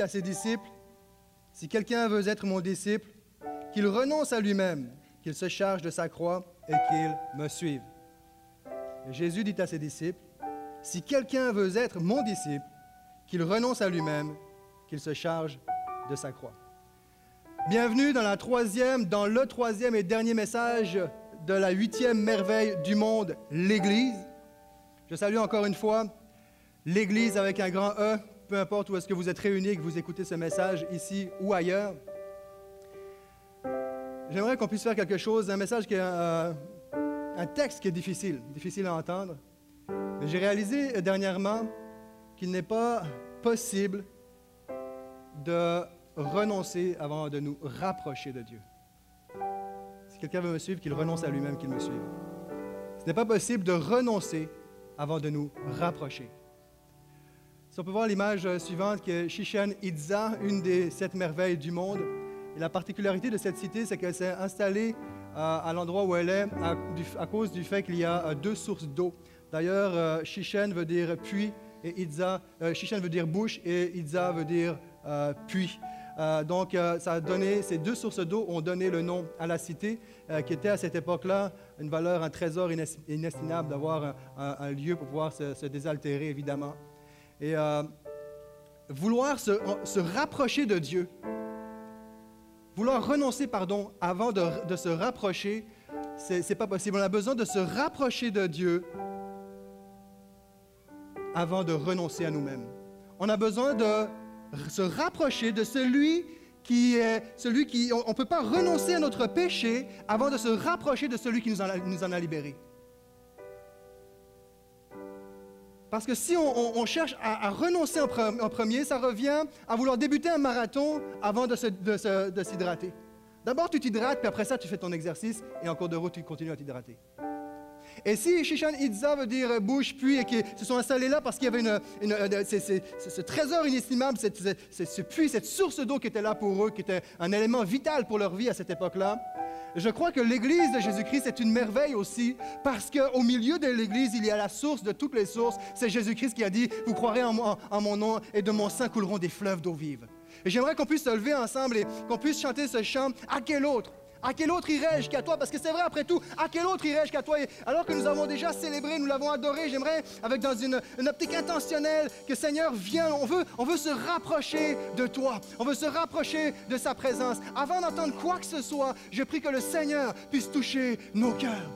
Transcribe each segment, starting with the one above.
À ses disciples, Si quelqu'un veut être mon disciple, qu'il renonce à lui-même, qu'il se charge de sa croix et qu'il me suive. Et Jésus dit à ses disciples, Si quelqu'un veut être mon disciple, qu'il renonce à lui-même, qu'il se charge de sa croix. Bienvenue dans la troisième, dans le troisième et dernier message de la huitième merveille du monde, l'Église. Je salue encore une fois l'Église avec un grand E, peu importe où est-ce que vous êtes réunis, que vous écoutez ce message ici ou ailleurs. J'aimerais qu'on puisse faire quelque chose, un message qui est un, un texte qui est difficile, difficile à entendre. Mais j'ai réalisé dernièrement qu'il n'est pas possible de renoncer avant de nous rapprocher de Dieu. Si quelqu'un veut me suivre, qu'il renonce à lui-même, qu'il me suive. Ce n'est pas possible de renoncer avant de nous rapprocher. On peut voir l'image suivante, qui est Chichen Itza, une des sept merveilles du monde. Et la particularité de cette cité, c'est qu'elle s'est installée à, à l'endroit où elle est à, cause du fait qu'il y a deux sources d'eau. D'ailleurs, euh, Chichen veut dire puits et Itza, euh, Chichen veut dire bouche et Itza veut dire euh, puits. Euh, donc, euh, ça a donné, ces deux sources d'eau ont donné le nom à la cité, euh, qui était à cette époque-là une valeur, un trésor inestimable d'avoir un, lieu pour pouvoir se désaltérer, évidemment. Et euh, vouloir se, rapprocher de Dieu, vouloir renoncer, pardon, avant de, se rapprocher, c'est pas possible. On a besoin de se rapprocher de Dieu avant de renoncer à nous-mêmes. On a besoin de se rapprocher de celui qui est celui qui... On ne peut pas renoncer à notre péché avant de se rapprocher de celui qui nous en a libérés. Parce que si on, cherche à, renoncer en, pre, en, premier, ça revient à vouloir débuter un marathon avant de s'hydrater. D'abord, tu t'hydrates, puis après ça, tu fais ton exercice, et en cours de route, tu continues à t'hydrater. Et si Shishan Itza veut dire bouche, puits, et qu'ils se sont installés là parce qu'il y avait une, est, ce trésor inestimable, cette, ce puits, cette source d'eau qui était là pour eux, qui était un élément vital pour leur vie à cette époque-là, je crois que l'Église de Jésus-Christ est une merveille aussi, parce qu'au milieu de l'Église, il y a la source de toutes les sources. C'est Jésus-Christ qui a dit, vous croirez en, en, en mon nom, et de mon sein couleront des fleuves d'eau vive. Et j'aimerais qu'on puisse se lever ensemble et qu'on puisse chanter ce chant. À quel autre à quel autre irais-je qu'à toi? Parce que c'est vrai, après tout, à quel autre irais-je qu'à toi? Alors que nous avons déjà célébré, nous l'avons adoré, j'aimerais, avec dans une, optique intentionnelle, que Seigneur viens, on veut, on veut se rapprocher de toi, on veut se rapprocher de sa présence. Avant d'entendre quoi que ce soit, je prie que le Seigneur puisse toucher nos cœurs.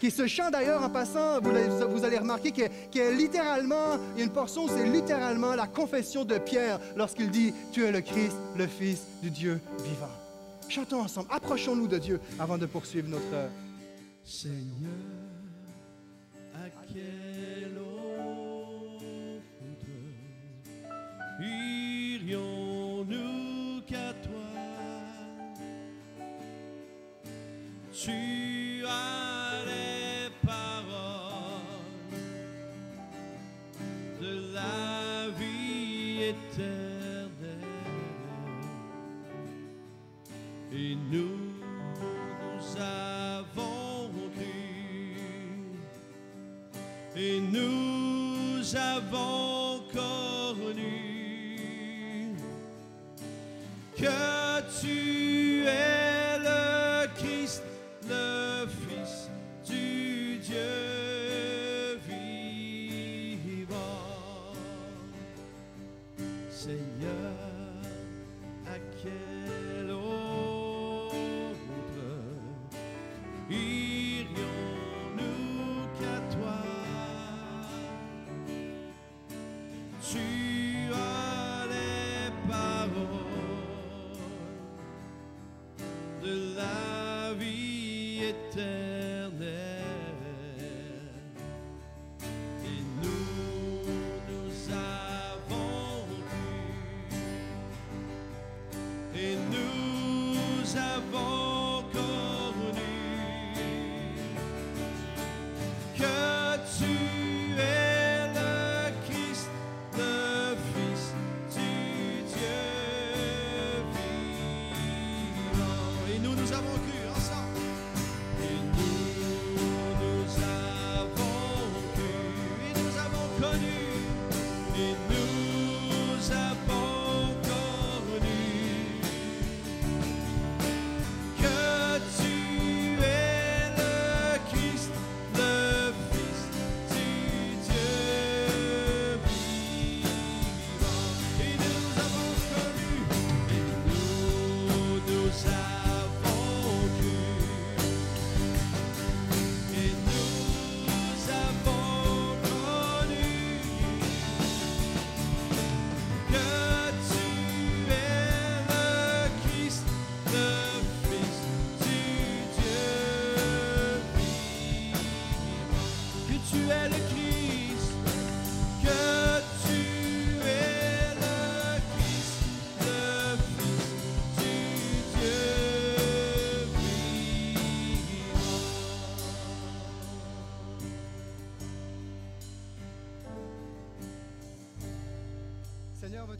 Qui ce chant d'ailleurs, en passant, vous, allez remarquer qu'il qu est littéralement, il y a une portion c'est littéralement la confession de Pierre lorsqu'il dit Tu es le Christ, le Fils du Dieu vivant. Chantons ensemble, approchons-nous de Dieu avant de poursuivre notre... Seigneur, à quel autre irions-nous qu'à toi? Tu as les paroles de la vie éternelle et nous, nous avons cru et nous avons connu que tu es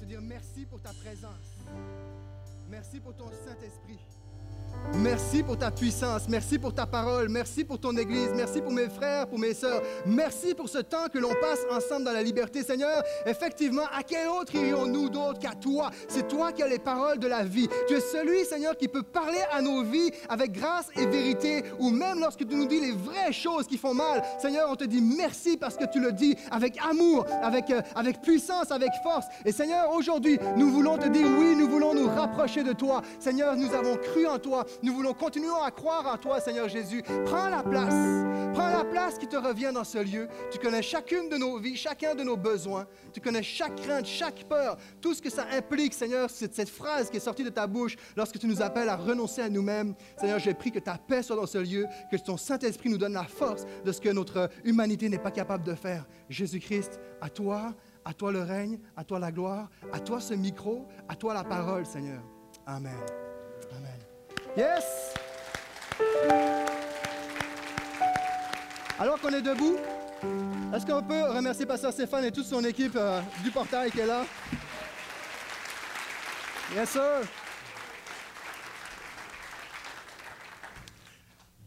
dire merci pour ta présence. Merci pour ton Saint-Esprit. Merci pour ta puissance, merci pour ta parole, merci pour ton Église, merci pour mes frères, pour mes sœurs, merci pour ce temps que l'on passe ensemble dans la liberté. Seigneur, effectivement, à quel autre irions-nous d'autre qu'à toi? C'est toi qui as les paroles de la vie. Tu es celui, Seigneur, qui peut parler à nos vies avec grâce et vérité, ou même lorsque tu nous dis les vraies choses qui font mal. Seigneur, on te dit merci parce que tu le dis avec amour, avec, euh, avec puissance, avec force. Et Seigneur, aujourd'hui, nous voulons te dire oui, nous voulons nous rapprocher de toi. Seigneur, nous avons cru en toi. Nous voulons continuer à croire en toi, Seigneur Jésus. Prends la place. Prends la place qui te revient dans ce lieu. Tu connais chacune de nos vies, chacun de nos besoins. Tu connais chaque crainte, chaque peur, tout ce que ça implique, Seigneur, cette, cette phrase qui est sortie de ta bouche lorsque tu nous appelles à renoncer à nous-mêmes. Seigneur, j'ai pris que ta paix soit dans ce lieu, que ton Saint-Esprit nous donne la force de ce que notre humanité n'est pas capable de faire. Jésus-Christ, à toi, à toi le règne, à toi la gloire, à toi ce micro, à toi la parole, Seigneur. Amen. Yes! Alors qu'on est debout, est-ce qu'on peut remercier Pasteur Stéphane et toute son équipe euh, du portail qui est là? Yes, sir!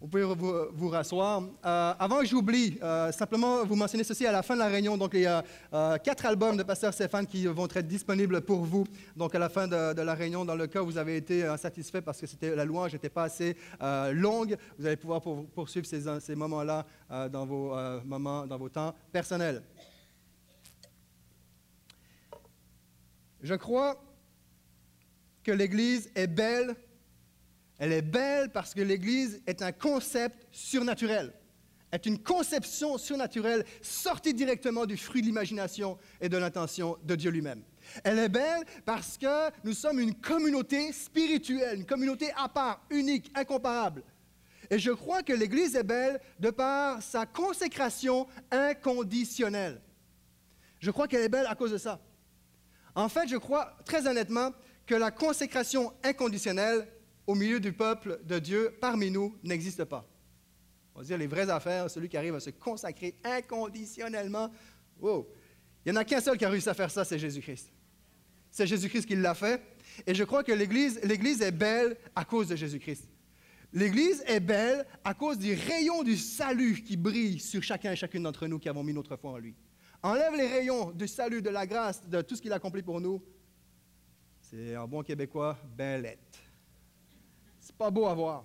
Vous pouvez vous, vous rasseoir. Euh, avant que j'oublie, euh, simplement vous mentionner ceci à la fin de la réunion. Donc, il y a euh, quatre albums de Pasteur Stéphane qui vont être disponibles pour vous. Donc, à la fin de, la réunion, dans le cas où vous avez été insatisfait parce que c'était, la louange n'était pas assez longue, vous allez pouvoir pour- poursuivre ces, ces moments-là dans vos moments, dans vos temps personnels. Je crois que l'Église est belle elle est belle parce que l'Église est un concept surnaturel, est une conception surnaturelle sortie directement du fruit de l'imagination et de l'intention de Dieu lui-même. Elle est belle parce que nous sommes une communauté spirituelle, une communauté à part, unique, incomparable. Et je crois que l'Église est belle de par sa consécration inconditionnelle. Je crois qu'elle est belle à cause de ça. En fait, je crois très honnêtement que la consécration inconditionnelle au milieu du peuple de Dieu, parmi nous, n'existe pas. On va dire les vraies affaires, celui qui arrive à se consacrer inconditionnellement. Wow. Il n'y en a qu'un seul qui a réussi à faire ça, c'est Jésus-Christ. C'est Jésus-Christ qui l'a fait. Et je crois que l'Église, l'Église est belle à cause de Jésus-Christ. L'Église est belle à cause du rayon du salut qui brille sur chacun et chacune d'entre nous qui avons mis notre foi en lui. Enlève les rayons du salut, de la grâce, de tout ce qu'il a accompli pour nous. C'est en bon québécois, bellette. C'est pas beau à voir.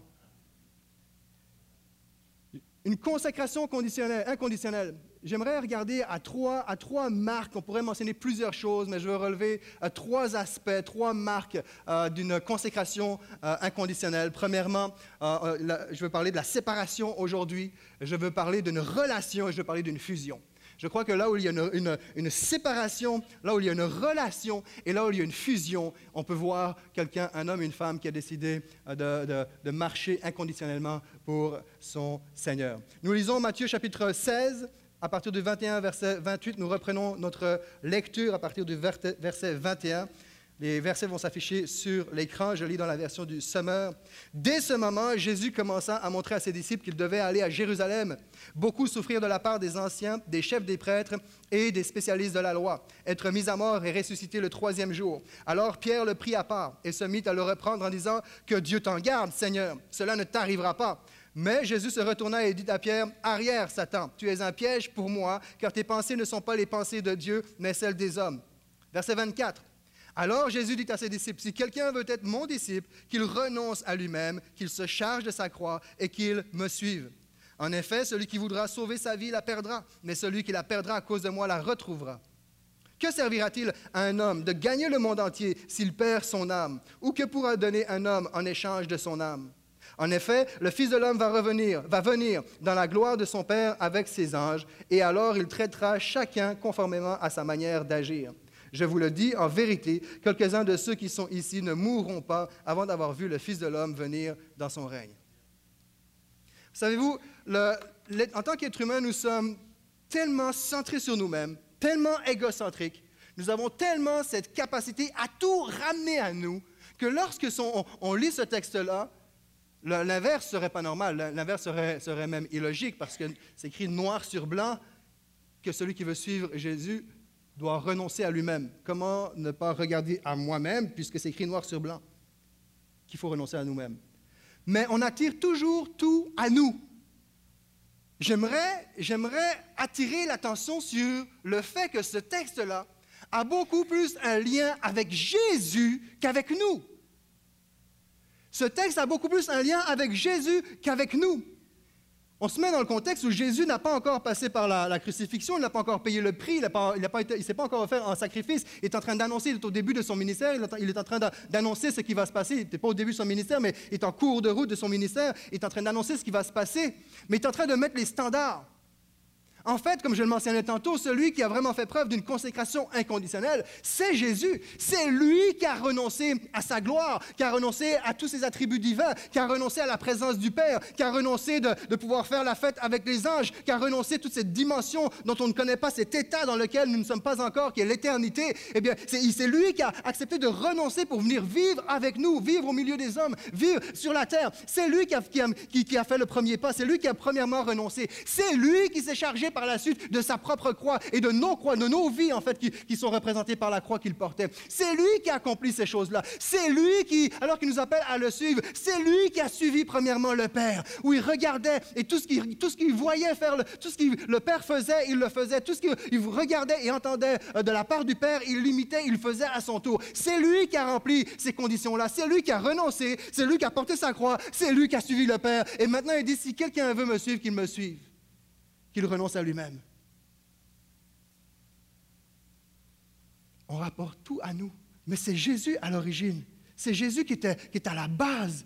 Une consécration conditionnelle, inconditionnelle. J'aimerais regarder à trois, à trois marques. On pourrait mentionner plusieurs choses, mais je veux relever euh, trois aspects, trois marques euh, d'une consécration euh, inconditionnelle. Premièrement, je veux parler de la séparation aujourd'hui. Je veux parler d'une relation et je veux parler d'une fusion. Je crois que là où il y a une, séparation, là où il y a une relation et là où il y a une fusion, on peut voir quelqu'un, un homme, une femme qui a décidé euh, de, marcher inconditionnellement pour son Seigneur. Nous lisons Matthieu chapitre 16. À partir du 21, verset 28, nous reprenons notre lecture à partir du verset 21. Les versets vont s'afficher sur l'écran. Je lis dans la version du Summer. Dès ce moment, Jésus commença à montrer à ses disciples qu'il devait aller à Jérusalem, beaucoup souffrir de la part des anciens, des chefs des prêtres et des spécialistes de la loi, être mis à mort et ressuscité le troisième jour. Alors Pierre le prit à part et se mit à le reprendre en disant Que Dieu t'en garde, Seigneur, cela ne t'arrivera pas. Mais Jésus se retourna et dit à Pierre, Arrière, Satan, tu es un piège pour moi, car tes pensées ne sont pas les pensées de Dieu, mais celles des hommes. Verset 24. Alors Jésus dit à ses disciples, Si quelqu'un veut être mon disciple, qu'il renonce à lui-même, qu'il se charge de sa croix et qu'il me suive. En effet, celui qui voudra sauver sa vie la perdra, mais celui qui la perdra à cause de moi la retrouvera. Que servira-t-il à un homme de gagner le monde entier s'il perd son âme? Ou que pourra donner un homme en échange de son âme? En effet, le Fils de l'homme va revenir, va venir dans la gloire de son Père avec ses anges, et alors il traitera chacun conformément à sa manière d'agir. Je vous le dis en vérité, quelques-uns de ceux qui sont ici ne mourront pas avant d'avoir vu le Fils de l'homme venir dans son règne. Savez-vous, en tant qu'être humain, nous sommes tellement centrés sur nous-mêmes, tellement égocentriques, nous avons tellement cette capacité à tout ramener à nous, que lorsque son- on, lit ce texte-là, l'inverse serait pas normal, l'inverse serait, serait même illogique, parce que c'est écrit noir sur blanc que celui qui veut suivre Jésus doit renoncer à lui-même. Comment ne pas regarder à moi-même, puisque c'est écrit noir sur blanc, qu'il faut renoncer à nous-mêmes. Mais on attire toujours tout à nous. J'aimerais, j'aimerais attirer l'attention sur le fait que ce texte-là a beaucoup plus un lien avec Jésus qu'avec nous. Ce texte a beaucoup plus un lien avec Jésus qu'avec nous. On se met dans le contexte où Jésus n'a pas encore passé par la, crucifixion, il n'a pas encore payé le prix, il ne s'est pas encore offert un sacrifice. Il est en train d'annoncer, il est au début de son ministère, il est en train d'annoncer ce qui va se passer. Il n'était pas au début de son ministère, mais il est en cours de route de son ministère. Il est en train d'annoncer ce qui va se passer. Mais il est en train de mettre les standards. En fait, comme je le mentionnais tantôt, celui qui a vraiment fait preuve d'une consécration inconditionnelle, c'est Jésus. C'est lui qui a renoncé à sa gloire, qui a renoncé à tous ses attributs divins, qui a renoncé à la présence du Père, qui a renoncé de, pouvoir faire la fête avec les anges, qui a renoncé à toute cette dimension dont on ne connaît pas, cet état dans lequel nous ne sommes pas encore, qui est l'éternité. Eh bien, c'est lui qui a accepté de renoncer pour venir vivre avec nous, vivre au milieu des hommes, vivre sur la terre. C'est lui qui a, qui a fait le premier pas, c'est lui qui a premièrement renoncé. C'est lui qui s'est chargé par la suite de sa propre croix et de nos croix, de nos vies en fait, qui, sont représentées par la croix qu'il portait. C'est lui qui a accompli ces choses-là. C'est lui qui, alors qu'il nous appelle à le suivre, c'est lui qui a suivi premièrement le Père, où il regardait et tout ce qu'il, tout ce qu'il voyait faire, tout ce que le Père faisait, il le faisait. Tout ce qu'il regardait et entendait euh, de la part du Père, il l'imitait, il le faisait à son tour. C'est lui qui a rempli ces conditions-là. C'est lui qui a renoncé. C'est lui qui a porté sa croix. C'est lui qui a suivi le Père. Et maintenant, il dit, si quelqu'un veut me suivre, qu'il me suive qu'il renonce à lui-même. On rapporte tout à nous. Mais c'est Jésus à l'origine. C'est Jésus qui est à la base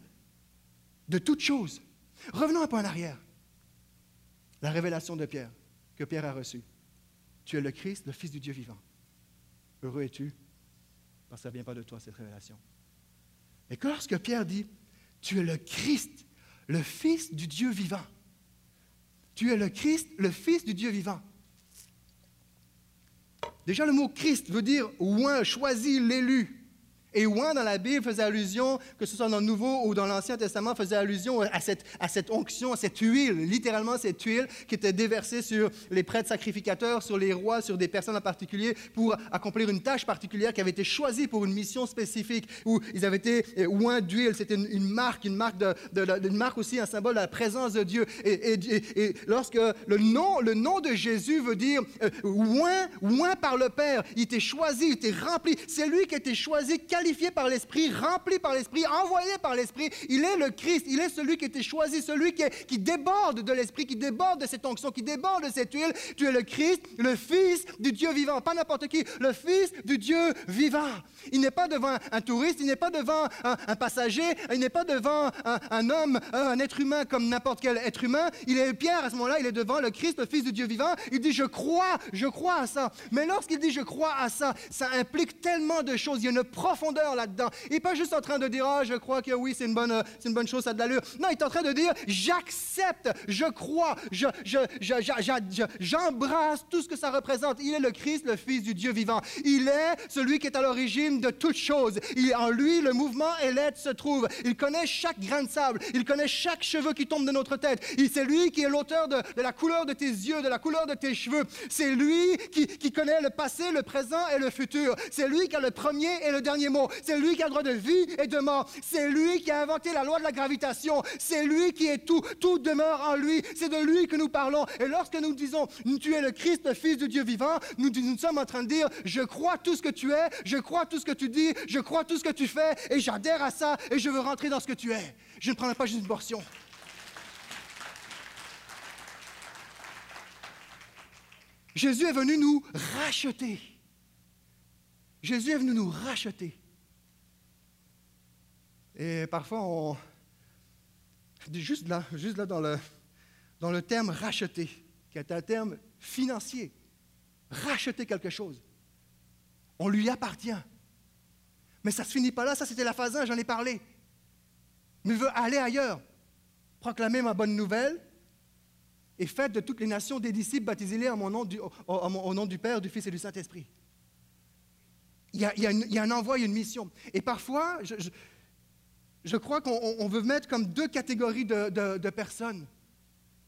de toute chose. Revenons un peu en arrière. La révélation de Pierre, que Pierre a reçue. Tu es le Christ, le Fils du Dieu vivant. Heureux es-tu, parce que ça ne vient pas de toi, cette révélation. Et que lorsque Pierre dit, tu es le Christ, le Fils du Dieu vivant, tu es le Christ, le Fils du Dieu vivant. Déjà, le mot Christ veut dire oint, choisi, l'élu. Et ouin dans la Bible faisait allusion, que ce soit dans le Nouveau ou dans l'Ancien Testament, faisait allusion à cette, à cette onction, à cette huile, littéralement cette huile qui était déversée sur les prêtres sacrificateurs, sur les rois, sur des personnes en particulier pour accomplir une tâche particulière qui avait été choisie pour une mission spécifique, où ils avaient été euh, oints d'huile. C'était une, marque, une marque, de, marque aussi, un symbole de la présence de Dieu. Et, lorsque le nom, le nom de Jésus veut dire euh, oint, par le Père, il était choisi, il était rempli. C'est lui qui a été choisi, qualifié par l'Esprit, rempli par l'Esprit, envoyé par l'Esprit. Il est le Christ, il est celui qui a été choisi, celui qui, déborde de l'Esprit, qui déborde de cette onction, qui déborde de cette huile. Tu es le Christ, le Fils du Dieu vivant, pas n'importe qui, le Fils du Dieu vivant. Il n'est pas devant un touriste, il n'est pas devant un, passager, il n'est pas devant un, homme, un être humain comme n'importe quel être humain. Il est Pierre à ce moment-là, il est devant le Christ, le Fils du Dieu vivant. Il dit, je crois, je crois à ça. Mais lorsqu'il dit, je crois à ça, ça implique tellement de choses. Il y a une profondeur Il n'est pas juste en train de dire, ah, je crois que oui, c'est une bonne, c'est une bonne chose, ça a de l'allure. Non, il est en train de dire, j'accepte, je crois, je, j'embrasse tout ce que ça représente. Il est le Christ, le Fils du Dieu vivant. Il est celui qui est à l'origine de toutes choses. Il, en lui, le mouvement et l'être se trouvent. Il connaît chaque grain de sable. Il connaît chaque cheveu qui tombe de notre tête. C'est lui qui est l'auteur de, la couleur de tes yeux, de la couleur de tes cheveux. C'est lui qui connaît le passé, le présent et le futur. C'est lui qui a le premier et le dernier mot. C'est lui qui a le droit de vie et de mort. C'est lui qui a inventé la loi de la gravitation. C'est lui qui est tout. Tout demeure en lui. C'est de lui que nous parlons. Et lorsque nous disons, tu es le Christ, le Fils de Dieu vivant, nous, sommes en train de dire, je crois tout ce que tu es, je crois tout ce que tu dis, je crois tout ce que tu fais, et j'adhère à ça, et je veux rentrer dans ce que tu es. Je ne prendrai pas juste une portion. Jésus est venu nous racheter. Jésus est venu nous racheter. Et parfois, on, juste là, juste là dans le, dans le terme racheter, qui est un terme financier, racheter quelque chose, on lui appartient. Mais ça ne se finit pas là, ça c'était la phase 1, j'en ai parlé. Mais veut aller ailleurs, proclamer ma bonne nouvelle et faites de toutes les nations des disciples, baptisez-les au, nom du Père, du Fils et du Saint-Esprit. Il, y, a, un envoi, il y a une mission. Et parfois, je, crois qu'on veut mettre comme deux catégories de, personnes.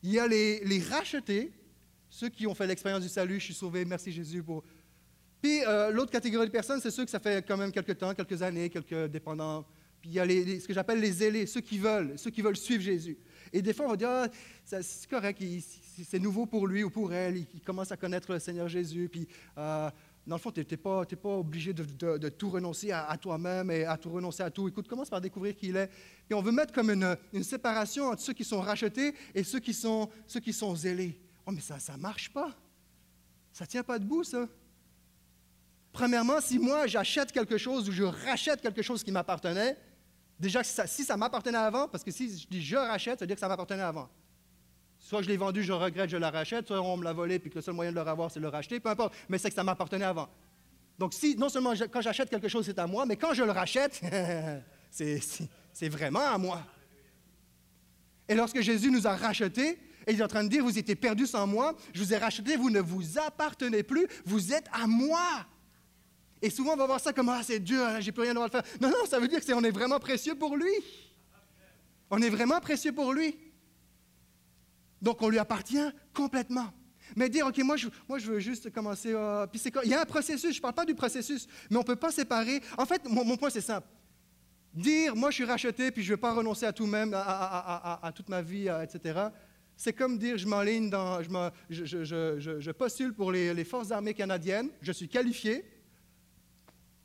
Il y a les, rachetés, ceux qui ont fait l'expérience du salut, je suis sauvé, merci Jésus Puis euh, l'autre catégorie de personnes, c'est ceux que ça fait quand même quelques temps, quelques années, quelques dépendants. Puis il y a ce que j'appelle les zélés, ceux qui veulent, ceux qui veulent suivre Jésus. Et des fois, on va dire, ah, c'est correct, c'est nouveau pour lui ou pour elle, il, il commence à connaître le Seigneur Jésus. Puis euh, dans le fond, tu n'es pas, pas obligé de, tout renoncer à, toi-même et à tout renoncer à tout. Écoute, commence par découvrir qui il est. Puis on veut mettre comme une, séparation entre ceux qui sont rachetés et ceux qui sont, ceux qui sont zélés. Oh, mais ça ne marche pas. Ça ne tient pas debout, ça. Premièrement, si moi j'achète quelque chose ou je rachète quelque chose qui m'appartenait, déjà ça, si ça m'appartenait avant, parce que si je dis je rachète, ça veut dire que ça m'appartenait avant. Soit je l'ai vendu, je regrette, je la rachète, soit on me l'a volé, puis que le seul moyen de le revoir, c'est de le racheter, peu importe, mais c'est que ça m'appartenait avant. Donc si, non seulement quand j'achète quelque chose, c'est à moi, mais quand je le rachète, c'est- vraiment à moi. Et lorsque Jésus nous a rachetés, et il est en train de dire, vous étiez perdus sans moi, je vous ai rachetés, vous ne vous appartenez plus, vous êtes à moi. Et souvent, on va voir ça comme, ah, c'est dur, hein, j'ai plus rien à faire. Non, non, ça veut dire qu'on est vraiment précieux pour lui. On est vraiment précieux pour lui. Donc, on lui appartient complètement. Mais dire, OK, moi, je, moi, je veux juste commencer. euh, Il y a un processus, je ne parle pas du processus, mais on ne peut pas séparer. En fait, mon, point, c'est simple. Dire, moi, je suis racheté, puis je ne vais pas renoncer à tout même, à, à- toute ma vie, à- etc. C'est comme dire, je m'enligne dans. Je, je- postule pour les, les Forces armées canadiennes, je suis qualifié.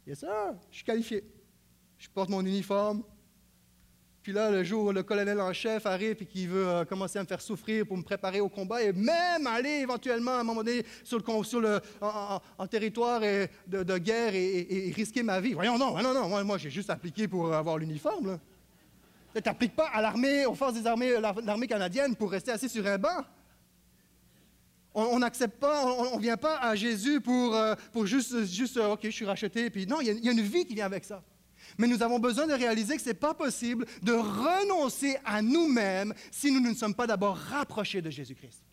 Yes, sir, je suis qualifié. Je porte mon uniforme. Puis là, le jour où le colonel en chef arrive et qui veut euh, commencer à me faire souffrir pour me préparer au combat et même aller éventuellement à un moment donné sur le, sur le, en, territoire de, guerre et, risquer ma vie. Voyons, non, non, non, moi, moi, j'ai juste appliqué pour avoir l'uniforme. Tu n'appliques pas à l'armée, aux forces des armées, l'ar- l'armée canadienne pour rester assis sur un banc. On n'accepte pas, on ne vient pas à Jésus pour, euh, pour juste, juste euh, OK, je suis racheté. Puis non, il y a une vie qui vient avec ça. Mais nous avons besoin de réaliser que ce n'est pas possible de renoncer à nous-mêmes si nous ne sommes pas d'abord rapprochés de Jésus-Christ.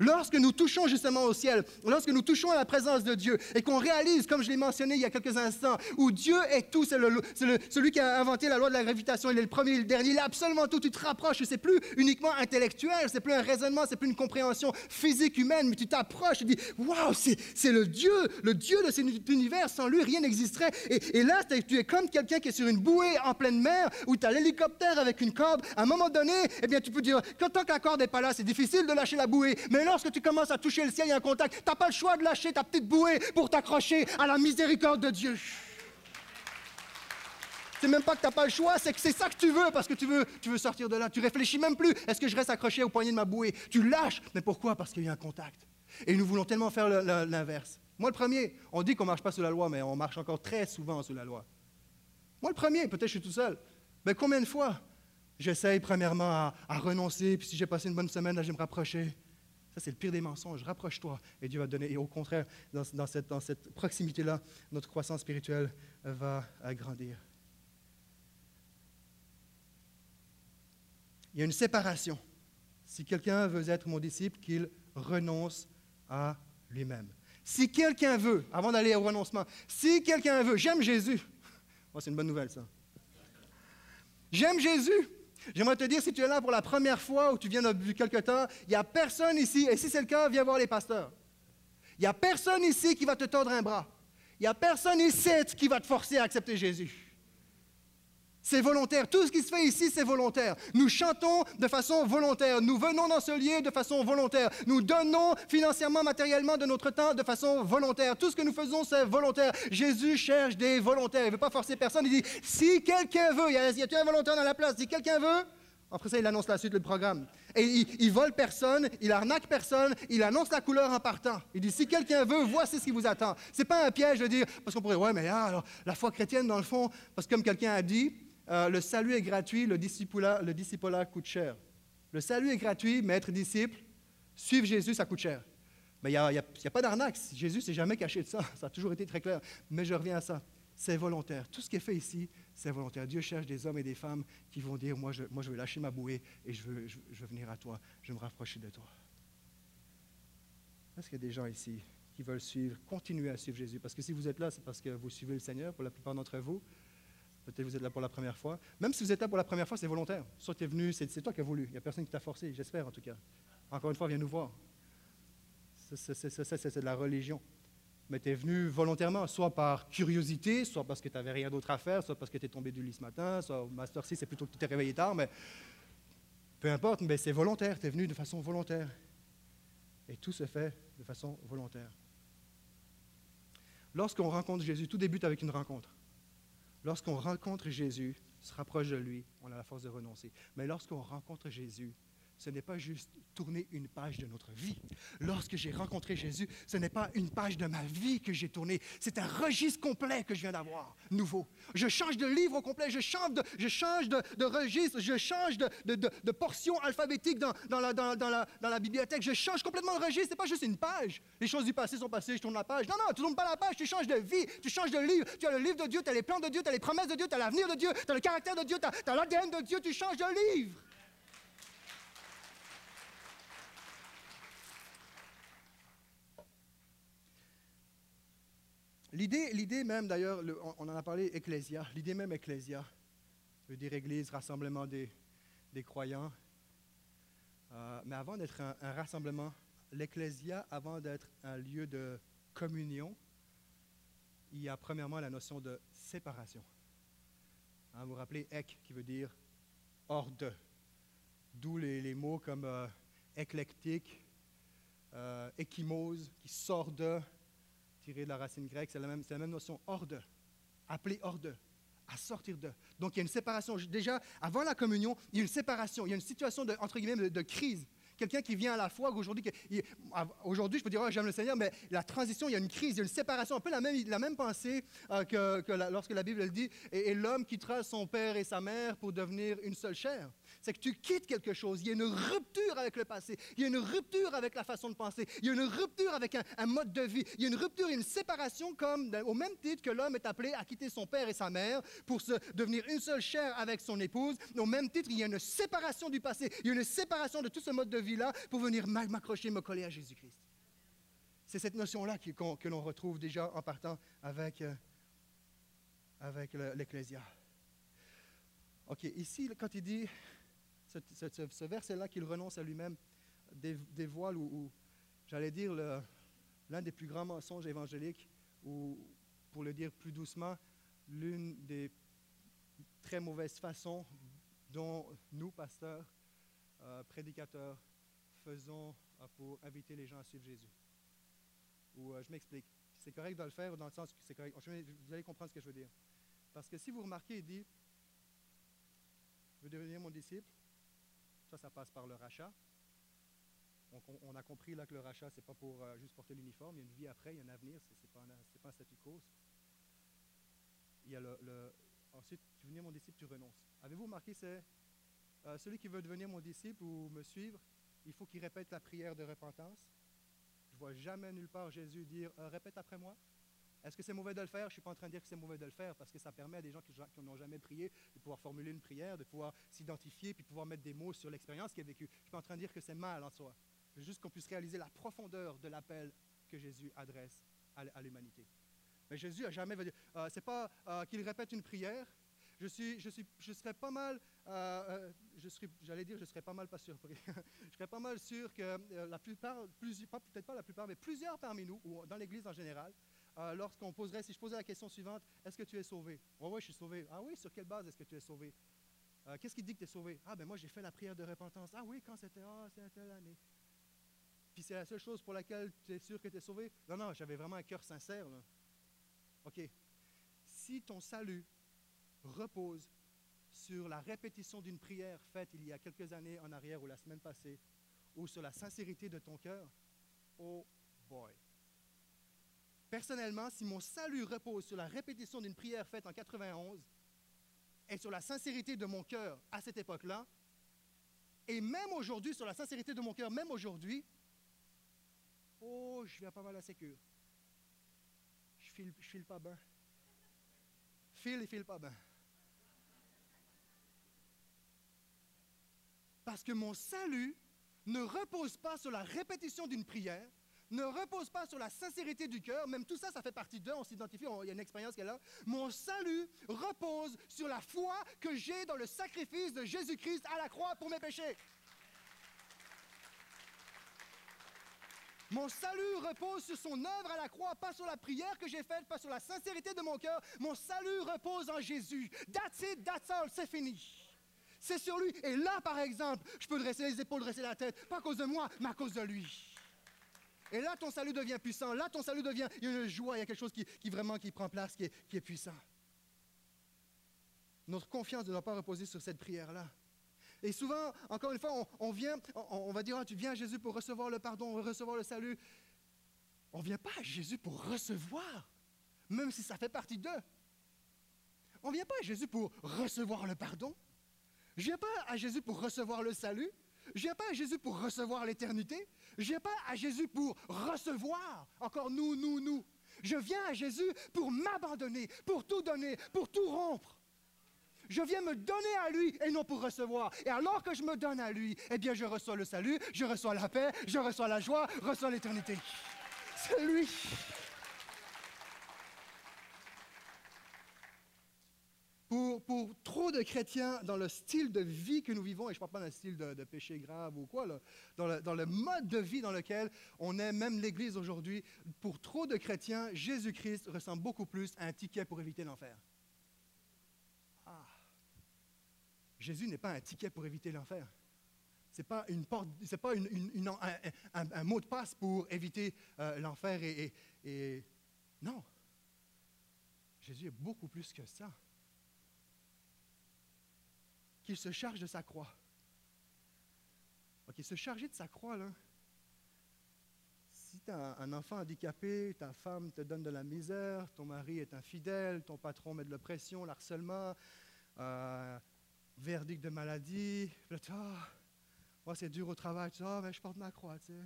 Lorsque nous touchons justement au ciel, lorsque nous touchons à la présence de Dieu et qu'on réalise, comme je l'ai mentionné il y a quelques instants, où Dieu est tout, c'est le- celui qui a inventé la loi de la gravitation, il est le premier, il le dernier, il est absolument tout, tu te rapproches, c'est plus uniquement intellectuel, c'est plus un raisonnement, c'est plus une compréhension physique humaine, mais tu t'approches, tu dis, waouh, c'est le Dieu, le Dieu de cet univers, sans lui rien n'existerait. Et, là, tu es comme quelqu'un qui est sur une bouée en pleine mer, où tu as l'hélicoptère avec une corde, à un moment donné, eh bien, tu peux dire, quand tant la corde n'est pas là, c'est difficile de lâcher la bouée, mais lorsque tu commences à toucher le ciel, il y a un contact, tu n'as pas le choix de lâcher ta petite bouée pour t'accrocher à la miséricorde de Dieu. C'est même pas que tu n'as pas le choix, c'est que c'est ça que tu veux, parce que tu veux, tu veux sortir de là. Tu réfléchis même plus. Est-ce que je reste accroché au poignet de ma bouée? Tu lâches. Mais pourquoi? Parce qu'il y a un contact. Et nous voulons tellement faire l'inverse. Moi, le premier, on dit qu'on ne marche pas sous la loi, mais on marche encore très souvent sous la loi. Moi, le premier, peut-être je suis tout seul. Mais combien de fois j'essaye premièrement à, à renoncer, puis si j'ai passé une bonne semaine, là, je vais me rapprocher. C'est le pire des mensonges. Rapproche-toi et Dieu va te donner. Et au contraire, dans, cette, dans cette proximité-là, notre croissance spirituelle va grandir. Il y a une séparation. Si quelqu'un veut être mon disciple, qu'il renonce à lui-même. Si quelqu'un veut, avant d'aller au renoncement, si quelqu'un veut, j'aime Jésus. Oh, c'est une bonne nouvelle, ça. J'aime Jésus. J'aimerais te dire, si tu es là pour la première fois ou tu viens depuis quelque temps, il n'y a personne ici, et si c'est le cas, viens voir les pasteurs. Il n'y a personne ici qui va te tordre un bras. Il n'y a personne ici qui va te forcer à accepter Jésus. C'est volontaire. Tout ce qui se fait ici, c'est volontaire. Nous chantons de façon volontaire. Nous venons dans ce lieu de façon volontaire. Nous donnons financièrement, matériellement de notre temps de façon volontaire. Tout ce que nous faisons, c'est volontaire. Jésus cherche des volontaires. Il ne veut pas forcer personne. Il dit, si quelqu'un veut, il y a, il y a un volontaire dans la place, si quelqu'un veut, après ça, il annonce la suite du programme. Et il, vole personne, il arnaque personne, il annonce la couleur en partant. Il dit, si quelqu'un veut, voici ce qui vous attend. Ce n'est pas un piège de dire, parce qu'on pourrait, ouais, mais ah, alors, la foi chrétienne, dans le fond, parce que comme quelqu'un a dit, euh, le salut est gratuit, le discipulat, le coûte cher. Le salut est gratuit, mais être disciple, suivre Jésus, ça coûte cher. Mais il n'y a, y a- pas d'arnaque. Jésus s'est jamais caché de ça. Ça a toujours été très clair. Mais je reviens à ça. C'est volontaire. Tout ce qui est fait ici, c'est volontaire. Dieu cherche des hommes et des femmes qui vont dire, moi je, moi, je vais lâcher ma bouée et je veux, je veux venir à toi. Je veux me rapprocher de toi. Est-ce qu'il y a des gens ici qui veulent suivre, continuer à suivre Jésus? Parce que si vous êtes là, c'est parce que vous suivez le Seigneur, pour la plupart d'entre vous. Peut-être vous êtes là pour la première fois. Même si vous êtes là pour la première fois, c'est volontaire. Soit tu es venu, c'est toi qui as voulu. Il n'y a personne qui t'a forcé, j'espère en tout cas. Encore une fois, viens nous voir. C'est de la religion. mais tu es venu volontairement, soit par curiosité, soit parce que tu n'avais rien d'autre à faire, soit parce que tu es tombé du lit ce matin, soit au Master 6, c'est plutôt que tu t'es réveillé tard, mais peu importe, mais c'est volontaire, tu es venu de façon volontaire. Et tout se fait de façon volontaire. Lorsqu'on rencontre Jésus, tout débute avec une rencontre. Lorsqu'on rencontre Jésus, se rapproche de lui, on a la force de renoncer. Mais lorsqu'on rencontre Jésus, ce n'est pas juste tourner une page de notre vie. Lorsque j'ai rencontré Jésus, ce n'est pas une page de ma vie que j'ai tournée, c'est un registre complet que je viens d'avoir, nouveau. Je change de livre au complet, je change de, je change de, registre, je change de, portion alphabétique dans, la, bibliothèque, je change complètement de registre, ce n'est pas juste une page. Les choses du passé sont passées, je tourne la page. Non, non, tu ne tournes pas la page, tu changes de vie, tu changes de livre, tu as le livre de Dieu, tu as les plans de Dieu, tu as les promesses de Dieu, tu as l'avenir de Dieu, tu as le caractère de Dieu, tu as l'ADN de Dieu, tu changes de livre. L'idée, l'idée même, d'ailleurs, le- on, en a parlé, ecclésia, l'idée même ecclésia, veut dire église, rassemblement des, des croyants. Euh, mais avant d'être un, rassemblement, l'ecclésia, avant d'être un lieu de communion, il y a premièrement la notion de séparation. Hein, vous vous rappelez ek, qui veut dire hors de. D'où les, mots comme euh, éclectique, euh, qui sort de, tiré de la racine grecque, c'est la même, la même notion, hors de, appelé hors de, à sortir de. Donc il y a une séparation. Déjà, avant la communion, il y a une séparation, il y a une situation de, entre guillemets, de, crise. Quelqu'un qui vient à la foi, aujourd'hui, aujourd'hui, je peux dire, oh, j'aime le Seigneur, mais la transition, il y a une crise, il y a une séparation, un peu la même, la même pensée euh, que, lorsque la Bible elle dit, et, et l'homme quittera son père et sa mère pour devenir une seule chair. C'est que tu quittes quelque chose, il y a une rupture avec le passé, il y a une rupture avec la façon de penser, il y a une rupture avec un, mode de vie, il y a une rupture, une séparation comme, au même titre que l'homme est appelé à quitter son père et sa mère pour se devenir une seule chair avec son épouse, au même titre, il y a une séparation du passé, il y a une séparation de tout ce mode de vie-là pour venir m'a- m'accrocher, me coller à Jésus-Christ. C'est cette notion-là que l'on retrouve déjà en partant avec, euh, avec le- l'Ecclésia. OK, ici, quand il dit, ce, verset-là qu'il renonce à lui-même, dé- dévoile, ou, ou, j'allais dire, l'un des plus grands mensonges évangéliques, ou pour le dire plus doucement, l'une des très mauvaises façons dont nous, pasteurs, euh, prédicateurs, faisons euh, pour inviter les gens à suivre Jésus. Ou euh, je m'explique. C'est correct de le faire dans le sens que c'est correct. Je Vous allez comprendre ce que je veux dire. Parce que si vous remarquez, il dit veux devenir mon disciple, ça, ça passe par le rachat. On, a compris là que le rachat, c'est pas pour euh, juste porter l'uniforme, il y a une vie après, il y a un avenir, c'est c'est pas, pas un statu quo. Il y a le, ensuite, tu devenir mon disciple, tu renonces. Avez-vous remarqué, c'est euh, celui qui veut devenir mon disciple ou me suivre, il faut qu'il répète la prière de repentance. Je vois jamais nulle part Jésus dire Euh, répète après moi. Est-ce que c'est mauvais de le faire? Je ne suis pas en train de dire que c'est mauvais de le faire parce que ça permet à des gens qui, qui n'ont jamais prié de pouvoir formuler une prière, de pouvoir s'identifier puis pouvoir mettre des mots sur l'expérience qu'il a vécue. Je ne suis pas en train de dire que c'est mal en soi. Juste qu'on puisse réaliser la profondeur de l'appel que Jésus adresse à, l'humanité. Mais Jésus a jamais dit, euh, c'est pas euh, qu'il répète une prière. Je suis, je suis, je serais pas mal, euh, euh, je serais, j'allais dire, je serais pas mal pas surpris. je serais pas mal sûr que la plupart, pas- peut-être pas la plupart, mais plusieurs parmi nous, ou dans l'Église en général, euh, lorsqu'on poserait, si je posais la question suivante, est-ce que tu es sauvé? Oui, oui, je suis sauvé. Ah oui, sur quelle base est-ce que tu es sauvé? Euh, Qu'est-ce qui dit que tu es sauvé? Ah ben moi j'ai fait la prière de repentance. Ah oui, quand c'était Ah, c'était l'année. Puis c'est la seule chose pour laquelle tu es sûr que tu es sauvé? Non, non, j'avais vraiment un cœur sincère. OK. Si ton salut repose sur la répétition d'une prière faite il y a quelques années en arrière ou la semaine passée, ou sur la sincérité de ton cœur, oh boy. Personnellement, si mon salut repose sur la répétition d'une prière faite en 91 et sur la sincérité de mon cœur à cette époque-là, et même aujourd'hui, sur la sincérité de mon cœur, même aujourd'hui, oh, je viens pas mal à sécure. Je file, je file pas bien. File et file pas bien. Parce que mon salut ne repose pas sur la répétition d'une prière, ne repose pas sur la sincérité du cœur, même tout ça, ça fait partie d'eux, on s'identifie, il y a une expérience est là. Mon salut repose sur la foi que j'ai dans le sacrifice de Jésus-Christ à la croix pour mes péchés. Mon salut repose sur son œuvre à la croix, pas sur la prière que j'ai faite, pas sur la sincérité de mon cœur. Mon salut repose en Jésus. That's it, c'est fini. C'est sur lui. Et là, par exemple, je peux dresser les épaules, dresser la tête, pas à cause de moi, mais à cause de lui. Et là, ton salut devient puissant. Là, ton salut devient, il y a une joie, il y a quelque chose qui, vraiment qui prend place, qui est, puissant. Notre confiance ne doit pas reposer sur cette prière-là. Et souvent, encore une fois, on, vient, on, on va dire, Ah, tu viens à Jésus pour recevoir le pardon, recevoir le salut. On ne vient pas à Jésus pour recevoir, même si ça fait partie d'eux. On ne vient pas à Jésus pour recevoir le pardon. Je ne viens pas à Jésus pour recevoir le salut. Je viens pas à Jésus pour recevoir l'éternité. Je viens pas à Jésus pour recevoir. Encore nous, nous, nous. Je viens à Jésus pour m'abandonner, pour tout donner, pour tout rompre. Je viens me donner à lui et non pour recevoir. Et alors que je me donne à lui, eh bien, je reçois le salut, je reçois la paix, je reçois la joie, je reçois l'éternité. C'est lui. Pour, trop de chrétiens, dans le style de vie que nous vivons, et je ne parle pas d'un style de, péché grave ou quoi, dans, le, mode de vie dans lequel on est, même l'Église aujourd'hui, pour trop de chrétiens, Jésus-Christ ressemble beaucoup plus à un ticket pour éviter l'enfer. Ah. Jésus n'est pas un ticket pour éviter l'enfer. Ce n'est pas, une porte, pas un, mot de passe pour éviter euh, l'enfer. Et non. Jésus est beaucoup plus que ça qu'il se charge de sa croix. OK, se charger de sa croix, là. Si tu as un enfant handicapé, ta femme te donne de la misère, ton mari est infidèle, ton patron met de l'oppression, l'harcèlement, euh, verdict de maladie, là, ah, oh, c'est dur au travail, tu ah, mais je porte ma croix, tu sais.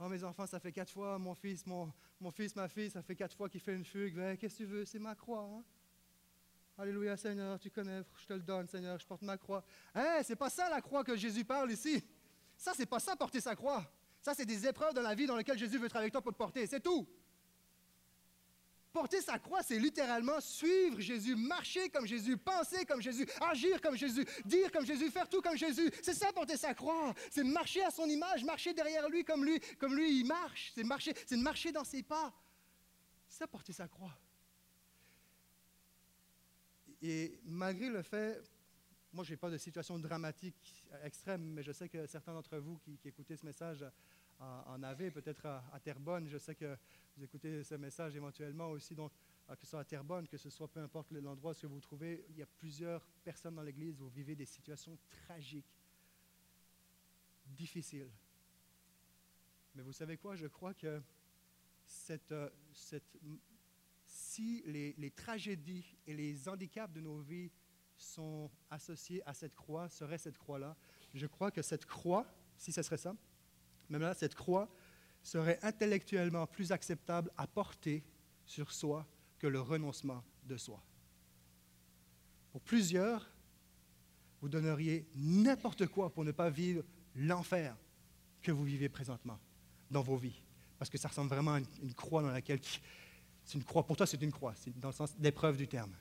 Oh, mes enfants, ça fait quatre fois, mon fils, mon, mon fils, ma fille, ça fait quatre fois qu'il fait une fugue. Ben, Qu'est-ce que tu veux? C'est ma croix. Hein? Alléluia, Seigneur, tu connais, je te le donne, Seigneur, je porte ma croix. Hein, c'est pas ça la croix que Jésus parle ici. Ça, c'est pas ça, porter sa croix. Ça, c'est des épreuves dans la vie dans lesquelles Jésus veut être avec toi pour te porter. C'est tout. Porter sa croix, c'est littéralement suivre Jésus, marcher comme Jésus, penser comme Jésus, agir comme Jésus, dire comme Jésus, faire tout comme Jésus. C'est ça, porter sa croix. C'est marcher à son image, marcher derrière lui comme lui, comme lui, il marche. C'est marcher, c'est marcher dans ses pas. C'est ça, porter sa croix. Et malgré le fait, moi, je n'ai pas de situation dramatique extrême, mais je sais que certains d'entre vous qui, qui, écoutez ce message en, en avez, peut-être à, à, Terrebonne, je sais que vous écoutez ce message éventuellement aussi, donc, que ce soit à Terrebonne, que ce soit peu importe l'endroit où vous vous trouvez, il y a plusieurs personnes dans l'Église vous vivez des situations tragiques, difficiles. Mais vous savez quoi, je crois que cette, cette si les, tragédies et les handicaps de nos vies sont associés à cette croix, serait cette croix-là, je crois que cette croix, si ce serait ça, même là, cette croix serait intellectuellement plus acceptable à porter sur soi que le renoncement de soi. Pour plusieurs, vous donneriez n'importe quoi pour ne pas vivre l'enfer que vous vivez présentement dans vos vies, parce que ça ressemble vraiment à une croix dans laquelle c'est une croix. Pour toi, c'est une croix, dans le sens d'épreuve du terme.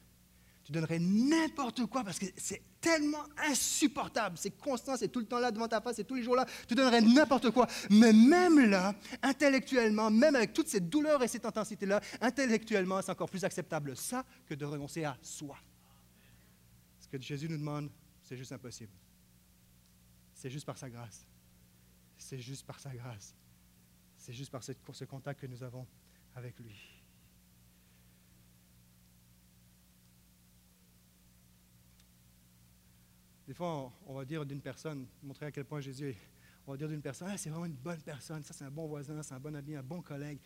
Tu donnerais n'importe quoi parce que c'est tellement insupportable. C'est constant, c'est tout le temps là devant ta face, c'est tous les jours là. Tu donnerais n'importe quoi. Mais même là, intellectuellement, même avec toutes ces douleurs et cette intensité-là, intellectuellement, c'est encore plus acceptable ça que de renoncer à soi. Ce que Jésus nous demande, c'est juste impossible. C'est juste par sa grâce. C'est juste par sa grâce. C'est juste par ce contact que nous avons avec lui. Des fois, on, va dire d'une personne, montrer à quel point Jésus est, on va dire d'une personne, ah, c'est vraiment une bonne personne, ça c'est un bon voisin, c'est un bon ami, un bon collègue.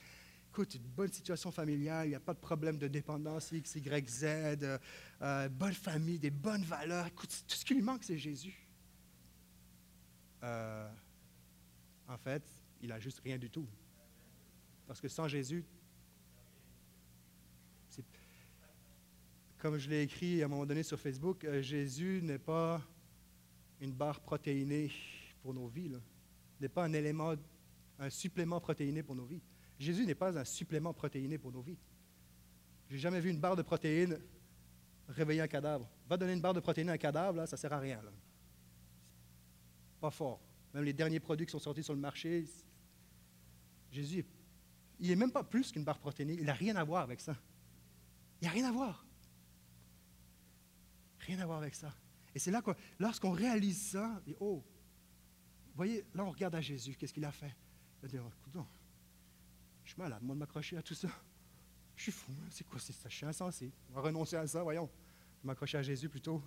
Écoute, une bonne situation familiale, il n'y a pas de problème de dépendance, X, Y, Z, euh, bonne famille, des bonnes valeurs. Écoute, tout ce qui lui manque, c'est Jésus. Euh, en fait, il n'a juste rien du tout. Parce que sans Jésus, c'est comme je l'ai écrit à un moment donné sur Facebook, euh, Jésus n'est pas une barre protéinée pour nos vies, n'est pas un élément, un supplément protéiné pour nos vies. Jésus n'est pas un supplément protéiné pour nos vies. J'ai jamais vu une barre de protéines réveiller un cadavre. Va donner une barre de protéines à un cadavre, là, ça ne sert à rien. Pas fort. Même les derniers produits qui sont sortis sur le marché, Jésus, il n'est même pas plus qu'une barre protéinée. Il n'a rien à voir avec ça. Il n'y a rien à voir. Rien à voir avec ça. Et c'est là que, lorsqu'on réalise ça, oh, voyez, là, on regarde à Jésus, qu'est-ce qu'il a fait? Il dire, écoute, non, je suis malade, moi, de m'accrocher à tout ça. Je suis fou, hein, c'est quoi c'est ça? Je suis insensé. On va renoncer à ça, voyons. M'accrocher à Jésus plutôt.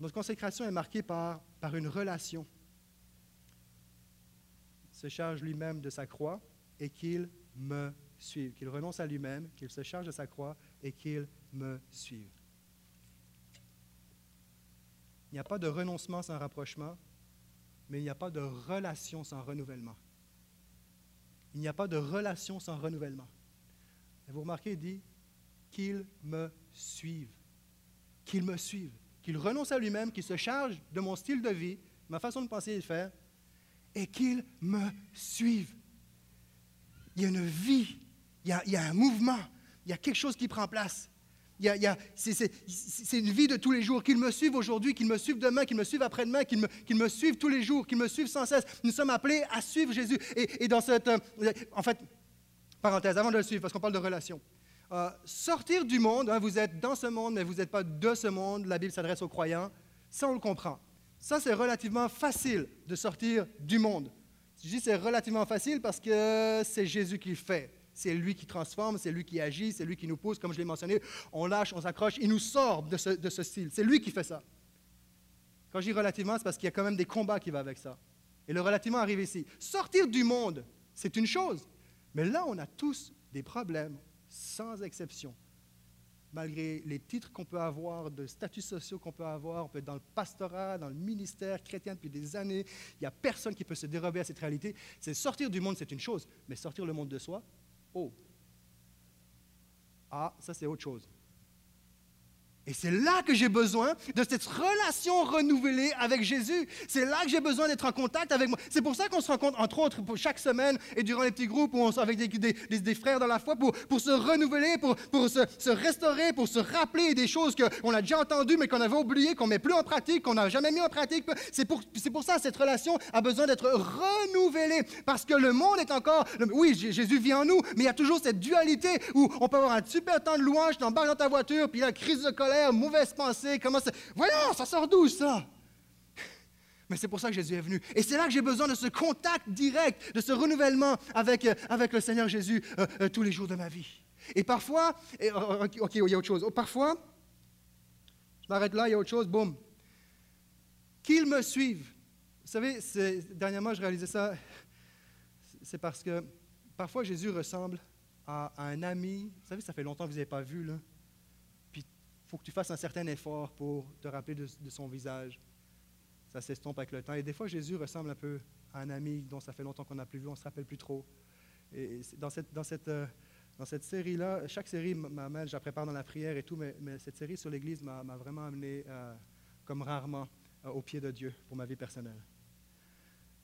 Notre consécration est marquée par, par une relation. Il se charge lui-même de sa croix et qu'il me suive. Qu'il renonce à lui-même, qu'il se charge de sa croix et qu'il me suive. Il n'y a pas de renoncement sans rapprochement, mais il n'y a pas de relation sans renouvellement. Il n'y a pas de relation sans renouvellement. Et vous remarquez, il dit qu'il me suive. Qu'il me suive. Qu'il renonce à lui-même, qu'il se charge de mon style de vie, ma façon de penser et de faire, et qu'il me suive. Il y a une vie, il y a, il y a un mouvement, il y a quelque chose qui prend place c'est une vie de tous les jours. Qu'ils me suivent aujourd'hui, qu'ils me suivent demain, qu'ils me suivent après-demain, qu'ils me, suivent tous les jours, qu'ils me suivent sans cesse. Nous sommes appelés à suivre Jésus. Et, dans cette. Euh, en fait, parenthèse, avant de le suivre, parce qu'on parle de relation. Euh, sortir du monde, hein, vous êtes dans ce monde, mais vous n'êtes pas de ce monde. La Bible s'adresse aux croyants. Ça, on le comprend. Ça, c'est relativement facile de sortir du monde. Je dis c'est relativement facile parce que c'est Jésus qui le fait. C'est lui qui transforme, c'est lui qui agit, c'est lui qui nous pousse, comme je l'ai mentionné. On lâche, on s'accroche, il nous sort de ce, style. C'est lui qui fait ça. Quand je dis relativement, c'est parce qu'il y a quand même des combats qui vont avec ça. Et le relativement arrive ici. Sortir du monde, c'est une chose. Mais là, on a tous des problèmes, sans exception. Malgré les titres qu'on peut avoir, de statuts sociaux qu'on peut avoir, on peut être dans le pastorat, dans le ministère chrétien depuis des années. Il n'y a personne qui peut se dérober à cette réalité. C'est sortir du monde, c'est une chose. Mais sortir le monde de soi, Oh. Ah, ça c'est autre chose. Et c'est là que j'ai besoin de cette relation renouvelée avec Jésus. C'est là que j'ai besoin d'être en contact avec moi. C'est pour ça qu'on se rencontre, entre autres, chaque semaine et durant les petits groupes où on, avec des, frères dans la foi, pour, se renouveler, pour, se, restaurer, pour se rappeler des choses qu'on a déjà entendues, mais qu'on avait oubliées, qu'on ne met plus en pratique, qu'on n'a jamais mis en pratique. C'est pour, pour ça cette relation a besoin d'être renouvelée. Parce que le monde est encore. Oui, Jésus vit en nous, mais il y a toujours cette dualité où on peut avoir un super temps de louange, tu embarques dans ta voiture, puis il y a la crise de colère mauvaise pensée, comment ça... Voyons, ça sort d'où ça? Mais c'est pour ça que Jésus est venu. Et c'est là que j'ai besoin de ce contact direct, de ce renouvellement avec, euh, avec le Seigneur Jésus euh, euh, tous les jours de ma vie. Et parfois, ok, il y a autre chose. Parfois, je m'arrête là, il y a autre chose, boum. Qu'ils me suivent. Vous savez, dernièrement, je réalisais ça, c'est parce que parfois Jésus ressemble à, un ami. Vous savez, ça fait longtemps que vous n'avez pas vu, là faut que tu fasses un certain effort pour te rappeler de, son visage. Ça s'estompe avec le temps. Et des fois, Jésus ressemble un peu à un ami dont ça fait longtemps qu'on n'a plus vu, on ne se rappelle plus trop. Et dans cette, dans cette, euh, dans cette série-là, chaque série m'amène, je la prépare dans la prière et tout, mais, cette série sur l'Église m'a vraiment amené, euh, comme rarement, euh, au pied de Dieu pour ma vie personnelle.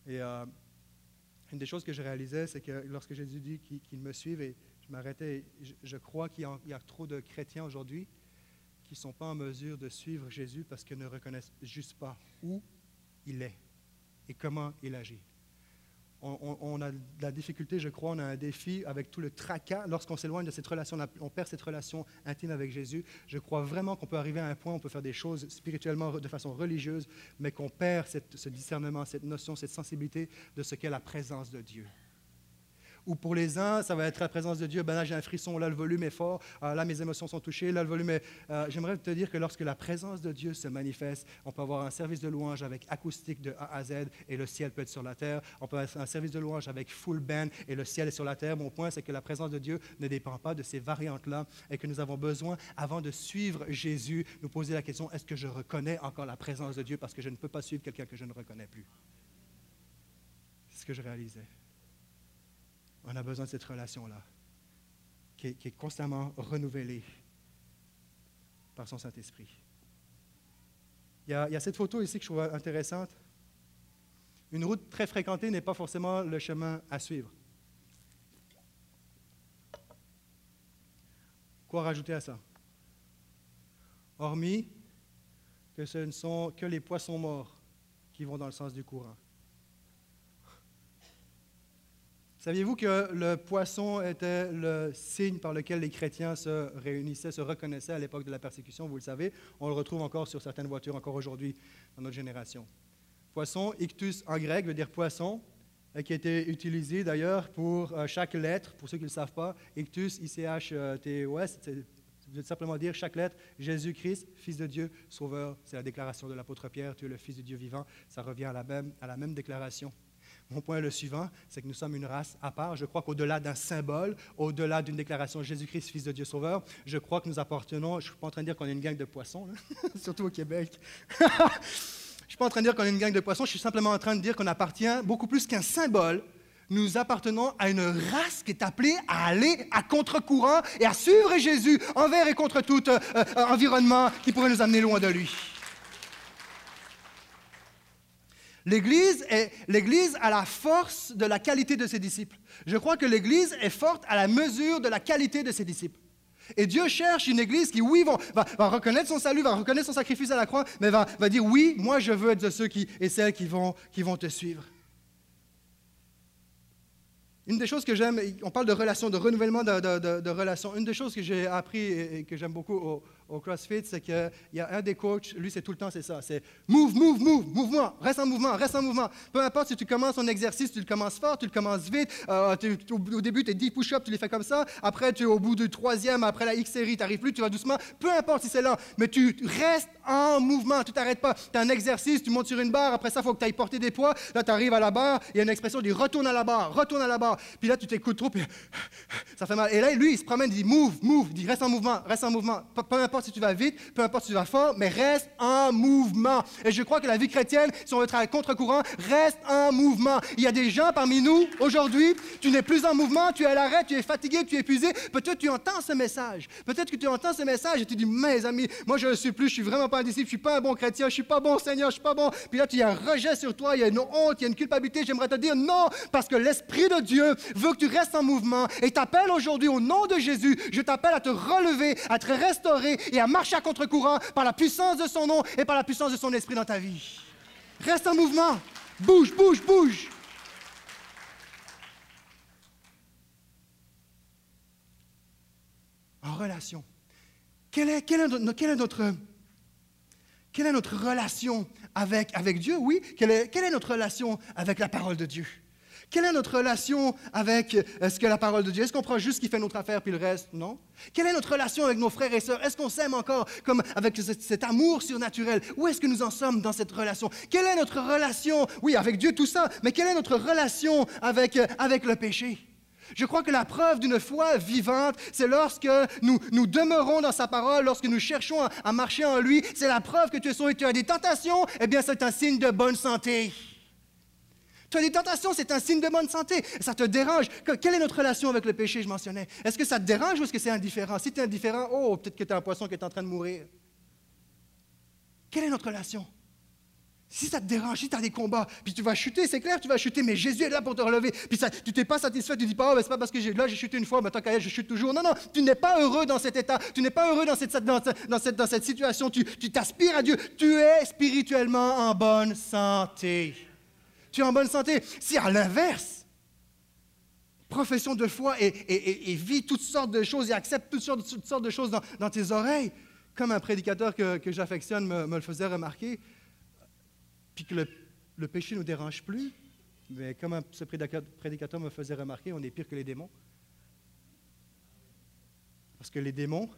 Et une des choses que je réalisais, c'est que lorsque Jésus dit qu'il me suive, et je m'arrêtais, je, crois qu'il y, a trop de chrétiens aujourd'hui qui ne sont pas en mesure de suivre Jésus parce qu'ils ne reconnaissent juste pas où il est et comment il agit. On, a de la difficulté, je crois, on a un défi avec tout le tracas. Lorsqu'on s'éloigne de cette relation, on perd cette relation intime avec Jésus. Je crois vraiment qu'on peut arriver à un point où on peut faire des choses spirituellement de façon religieuse, mais qu'on perd ce discernement, cette notion, cette sensibilité de ce qu'est la présence de Dieu ou pour les uns, ça va être la présence de Dieu. Ben là, j'ai un frisson, là, le volume est fort, euh, là, mes émotions sont touchées, là, le volume est... Euh, j'aimerais te dire que lorsque la présence de Dieu se manifeste, on peut avoir un service de louange avec acoustique de A à Z et le ciel peut être sur la terre. On peut avoir un service de louange avec full band et le ciel est sur la terre. Mon point, c'est que la présence de Dieu ne dépend pas de ces variantes-là et que nous avons besoin, avant de suivre Jésus, nous poser la question, est-ce que je reconnais encore la présence de Dieu parce que je ne peux pas suivre quelqu'un que je ne reconnais plus? C'est ce que je réalisais. On a besoin de cette relation-là, qui, est constamment renouvelée par son Saint-Esprit. Il, y, a, cette photo ici que je trouve intéressante. Une route très fréquentée n'est pas forcément le chemin à suivre. Quoi rajouter à ça? Hormis que ce ne sont que les poissons morts qui vont dans le sens du courant. Saviez-vous que le poisson était le signe par lequel les chrétiens se réunissaient, se reconnaissaient à l'époque de la persécution? Vous le savez, on le retrouve encore sur certaines voitures, encore aujourd'hui, dans notre génération. Poisson, ictus en grec veut dire poisson, qui a été utilisé d'ailleurs pour euh, chaque lettre, pour ceux qui ne le savent pas. Ictus, I-C-H-T-O-S, c'est simplement dire chaque lettre, Jésus-Christ, Fils de Dieu, Sauveur. C'est la déclaration de l'apôtre Pierre, tu es le Fils de Dieu vivant. Ça revient à la même déclaration. Mon point est le suivant, c'est que nous sommes une race à part. Je crois qu'au-delà d'un symbole, au-delà d'une déclaration Jésus-Christ, Fils de Dieu Sauveur, je crois que nous appartenons, je ne suis pas en train de dire qu'on est une gang de poissons, surtout au Québec. je ne suis pas en train de dire qu'on est une gang de poissons, je suis simplement en train de dire qu'on appartient beaucoup plus qu'un symbole. Nous appartenons à une race qui est appelée à aller à contre-courant et à suivre Jésus envers et contre tout euh, euh, environnement qui pourrait nous amener loin de lui. L'Église, est, l'Église a la force de la qualité de ses disciples. Je crois que l'Église est forte à la mesure de la qualité de ses disciples. Et Dieu cherche une Église qui, oui, va, reconnaître son salut, va reconnaître son sacrifice à la croix, mais va, dire, oui, moi je veux être de ceux qui, et celles qui vont, qui vont te suivre. Une des choses que j'aime, on parle de relations, de renouvellement de, relations. Une des choses que j'ai appris et, que j'aime beaucoup au, au CrossFit, c'est qu'il y a un des coachs, lui, c'est tout le temps, c'est ça. C'est move, move, move, mouvement, reste en mouvement, reste en mouvement. Peu importe si tu commences ton exercice, tu le commences fort, tu le commences vite. Euh, au, début, tu es 10 push-ups, tu les fais comme ça. Après, tu au bout du troisième, après la X série, tu n'arrives plus, tu vas doucement. Peu importe si c'est lent, mais tu restes en mouvement, tu t'arrêtes pas. Tu as un exercice, tu montes sur une barre, après ça, il faut que tu ailles porter des poids. Là, tu arrives à la barre, il y a une expression, dit retourne à la barre, retourne à la barre. Puis là, tu t'écoutes trop, puis ça fait mal. Et là, lui, il se promène, il dit move, move, il dit reste en mouvement, reste en mouvement. peu importe si tu vas vite, peu importe si tu vas fort, mais reste en mouvement. Et je crois que la vie chrétienne, si on veut travailler contre-courant, reste en mouvement. Il y a des gens parmi nous, aujourd'hui, tu n'es plus en mouvement, tu es à l'arrêt, tu es fatigué, tu es épuisé. Peut-être tu entends ce message. Peut-être que tu entends ce message et tu dis, mes amis, moi je ne suis plus, je suis vraiment pas un disciple, je suis pas un bon chrétien, je suis pas bon Seigneur, je suis pas bon. Puis là, tu as un rejet sur toi, il y a une honte, il y a une culpabilité. J'aimerais te dire non, parce que l'Esprit de Dieu veut que tu restes en mouvement et t'appelle aujourd'hui au nom de Jésus. Je t'appelle à te relever, à te restaurer et à marcher à contre courant par la puissance de son nom et par la puissance de son esprit dans ta vie. Reste en mouvement. Bouge, bouge, bouge. En relation. Quelle est, est, quelle est notre, quelle est notre relation avec, avec Dieu? Oui. Quelle est, quelle est notre relation avec la parole de Dieu? Quelle est notre relation avec euh, ce que la parole de Dieu? Est-ce qu'on prend juste ce qui fait notre affaire puis le reste? Non. Quelle est notre relation avec nos frères et sœurs? Est-ce qu'on s'aime encore comme avec cet, amour surnaturel? Où est-ce que nous en sommes dans cette relation? Quelle est notre relation? Oui, avec Dieu, tout ça, mais quelle est notre relation avec, euh, avec le péché? Je crois que la preuve d'une foi vivante, c'est lorsque nous, nous demeurons dans sa parole, lorsque nous cherchons à, marcher en lui. C'est la preuve que tu es sauvé. Tu as des tentations, eh bien, c'est un signe de bonne santé. Tu as des tentations, c'est un signe de bonne santé. Ça te dérange. Quelle est notre relation avec le péché, je mentionnais? Est-ce que ça te dérange ou est-ce que c'est indifférent? Si tu es indifférent, oh, peut-être que tu es un poisson qui est en train de mourir. Quelle est notre relation? Si ça te dérange, si tu as des combats, puis tu vas chuter, c'est clair, tu vas chuter, mais Jésus est là pour te relever. Puis ça, tu t'es pas satisfait, tu dis pas, oh, mais c'est pas parce que là j'ai chuté une fois, mais tant qu'à je chute toujours. Non, non, tu n'es pas heureux dans cet état, tu n'es pas heureux dans cette, dans, cette, dans cette situation, tu t'aspires à Dieu, tu es spirituellement en bonne santé tu es en bonne santé. Si à l'inverse, profession de foi et, et, vit toutes sortes de choses et accepte toutes sortes, de choses dans, tes oreilles, comme un prédicateur que, j'affectionne me, le faisait remarquer, puis que le, péché ne nous dérange plus, mais comme ce prédicateur me faisait remarquer, on est pire que les démons. Parce que les démons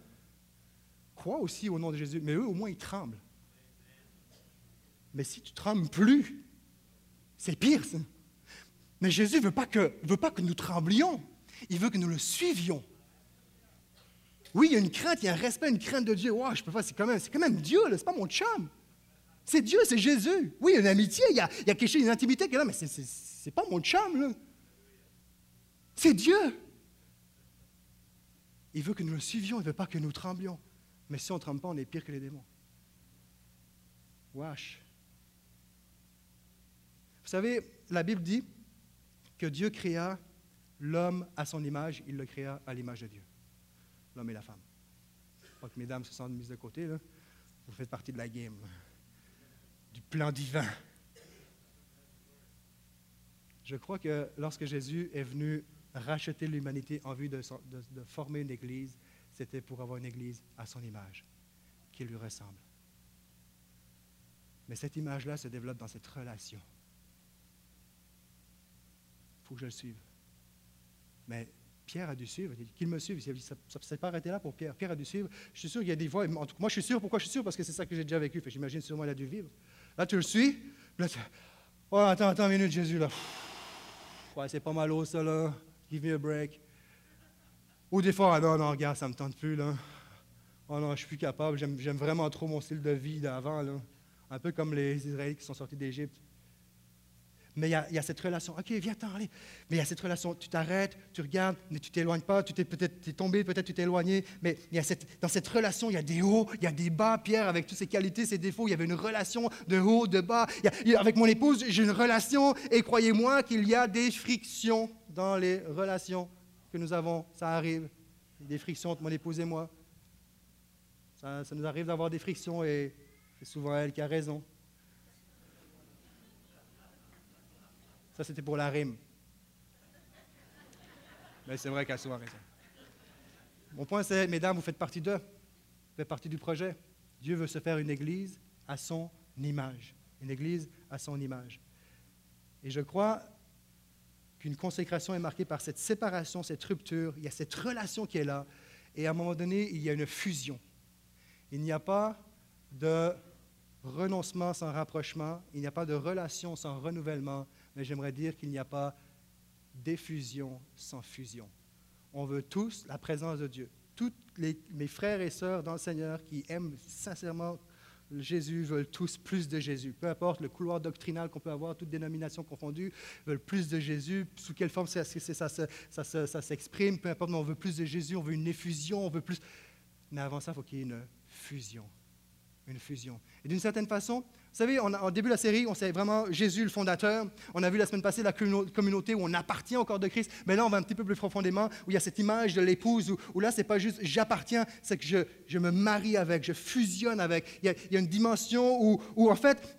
croient aussi au nom de Jésus, mais eux, au moins, ils tremblent. Mais si tu trembles plus, c'est pire, ça. Mais Jésus ne veut, pas que, veut pas que nous tremblions. Il veut que nous le suivions. Oui, il y a une crainte, il y a un respect, une crainte de Dieu. Wow, je peux pas, c'est quand même, c'est quand même Dieu, ce n'est pas mon chum. C'est Dieu, c'est Jésus. Oui, il y a une amitié, il y a, il y quelque chose, une intimité là, mais c'est, c'est, pas mon chum, C'est Dieu. Il veut que nous le suivions, il ne veut pas que nous tremblions. Mais si on ne tremble pas, on est pire que les démons. Wesh. Vous savez, la Bible dit que Dieu créa l'homme à son image, il le créa à l'image de Dieu. L'homme et la femme. Pas que mesdames se sentent mises de côté, vous faites partie de la game, du plan divin. Je crois que lorsque Jésus est venu racheter l'humanité en vue de former une Église, c'était pour avoir une Église à son image, qui lui ressemble. Mais cette image-là se développe dans cette relation. Faut que je le suive. Mais Pierre a dû suivre. Qu'il me suive. Ça ne s'est pas arrêté là pour Pierre. Pierre a dû suivre. Je suis sûr qu'il y a des fois. en tout cas, moi, je suis sûr. Pourquoi je suis sûr? Parce que c'est ça que j'ai déjà vécu. J'imagine sûrement il a dû vivre. Là, tu le suis? Oh, attends, attends une minute, Jésus, là. C'est pas mal haut, ça. Give me a break. Ou des fois, ah non, non, regarde, ça me tente plus, là. Oh non, je suis plus capable. J'aime vraiment trop mon style de vie d'avant. Un peu comme les Israélites qui sont sortis d'Égypte. Mais il y, a, cette relation. OK, viens t'en aller. Mais il y a cette relation. Tu t'arrêtes, tu regardes, mais tu t'éloignes pas. Tu t'es peut-être tombé, peut-être tu t'es éloigné. Mais y a cette, dans cette relation, il y a des hauts, il y a des bas. Pierre, avec toutes ses qualités, ses défauts, il y avait une relation de haut, de bas. Avec mon épouse, j'ai une relation. Et croyez-moi qu'il y a des frictions dans les relations que nous avons. Ça arrive. Des frictions entre mon épouse et moi. Ça, ça nous arrive d'avoir des frictions et c'est souvent elle qui a raison. Ça, c'était pour la rime. Mais c'est vrai qu'elle a raison. Mon point, c'est, mesdames, vous faites partie d'eux. Vous faites partie du projet. Dieu veut se faire une église à son image. Une église à son image. Et je crois qu'une consécration est marquée par cette séparation, cette rupture. Il y a cette relation qui est là. Et à un moment donné, il y a une fusion. Il n'y a pas de renoncement sans rapprochement. Il n'y a pas de relation sans renouvellement. Mais j'aimerais dire qu'il n'y a pas d'effusion sans fusion. On veut tous la présence de Dieu. Tous mes frères et sœurs dans le Seigneur qui aiment sincèrement Jésus veulent tous plus de Jésus. Peu importe le couloir doctrinal qu'on peut avoir, toutes dénominations confondues, veulent plus de Jésus. Sous quelle forme ça s'exprime, peu importe, mais on veut plus de Jésus, on veut une effusion, on veut plus. Mais avant ça, il faut qu'il y ait une fusion. Une fusion. Et d'une certaine façon, vous savez, on a- en début de la série, on sait vraiment Jésus, le fondateur. On a vu la semaine passée la communauté où on appartient au corps de Christ. Mais là, on va un petit peu plus profondément, où il y a cette image de l'épouse, où, là, c'est pas juste j'appartiens, c'est que je, me marie avec, je fusionne avec. Il y a, une dimension où, en fait,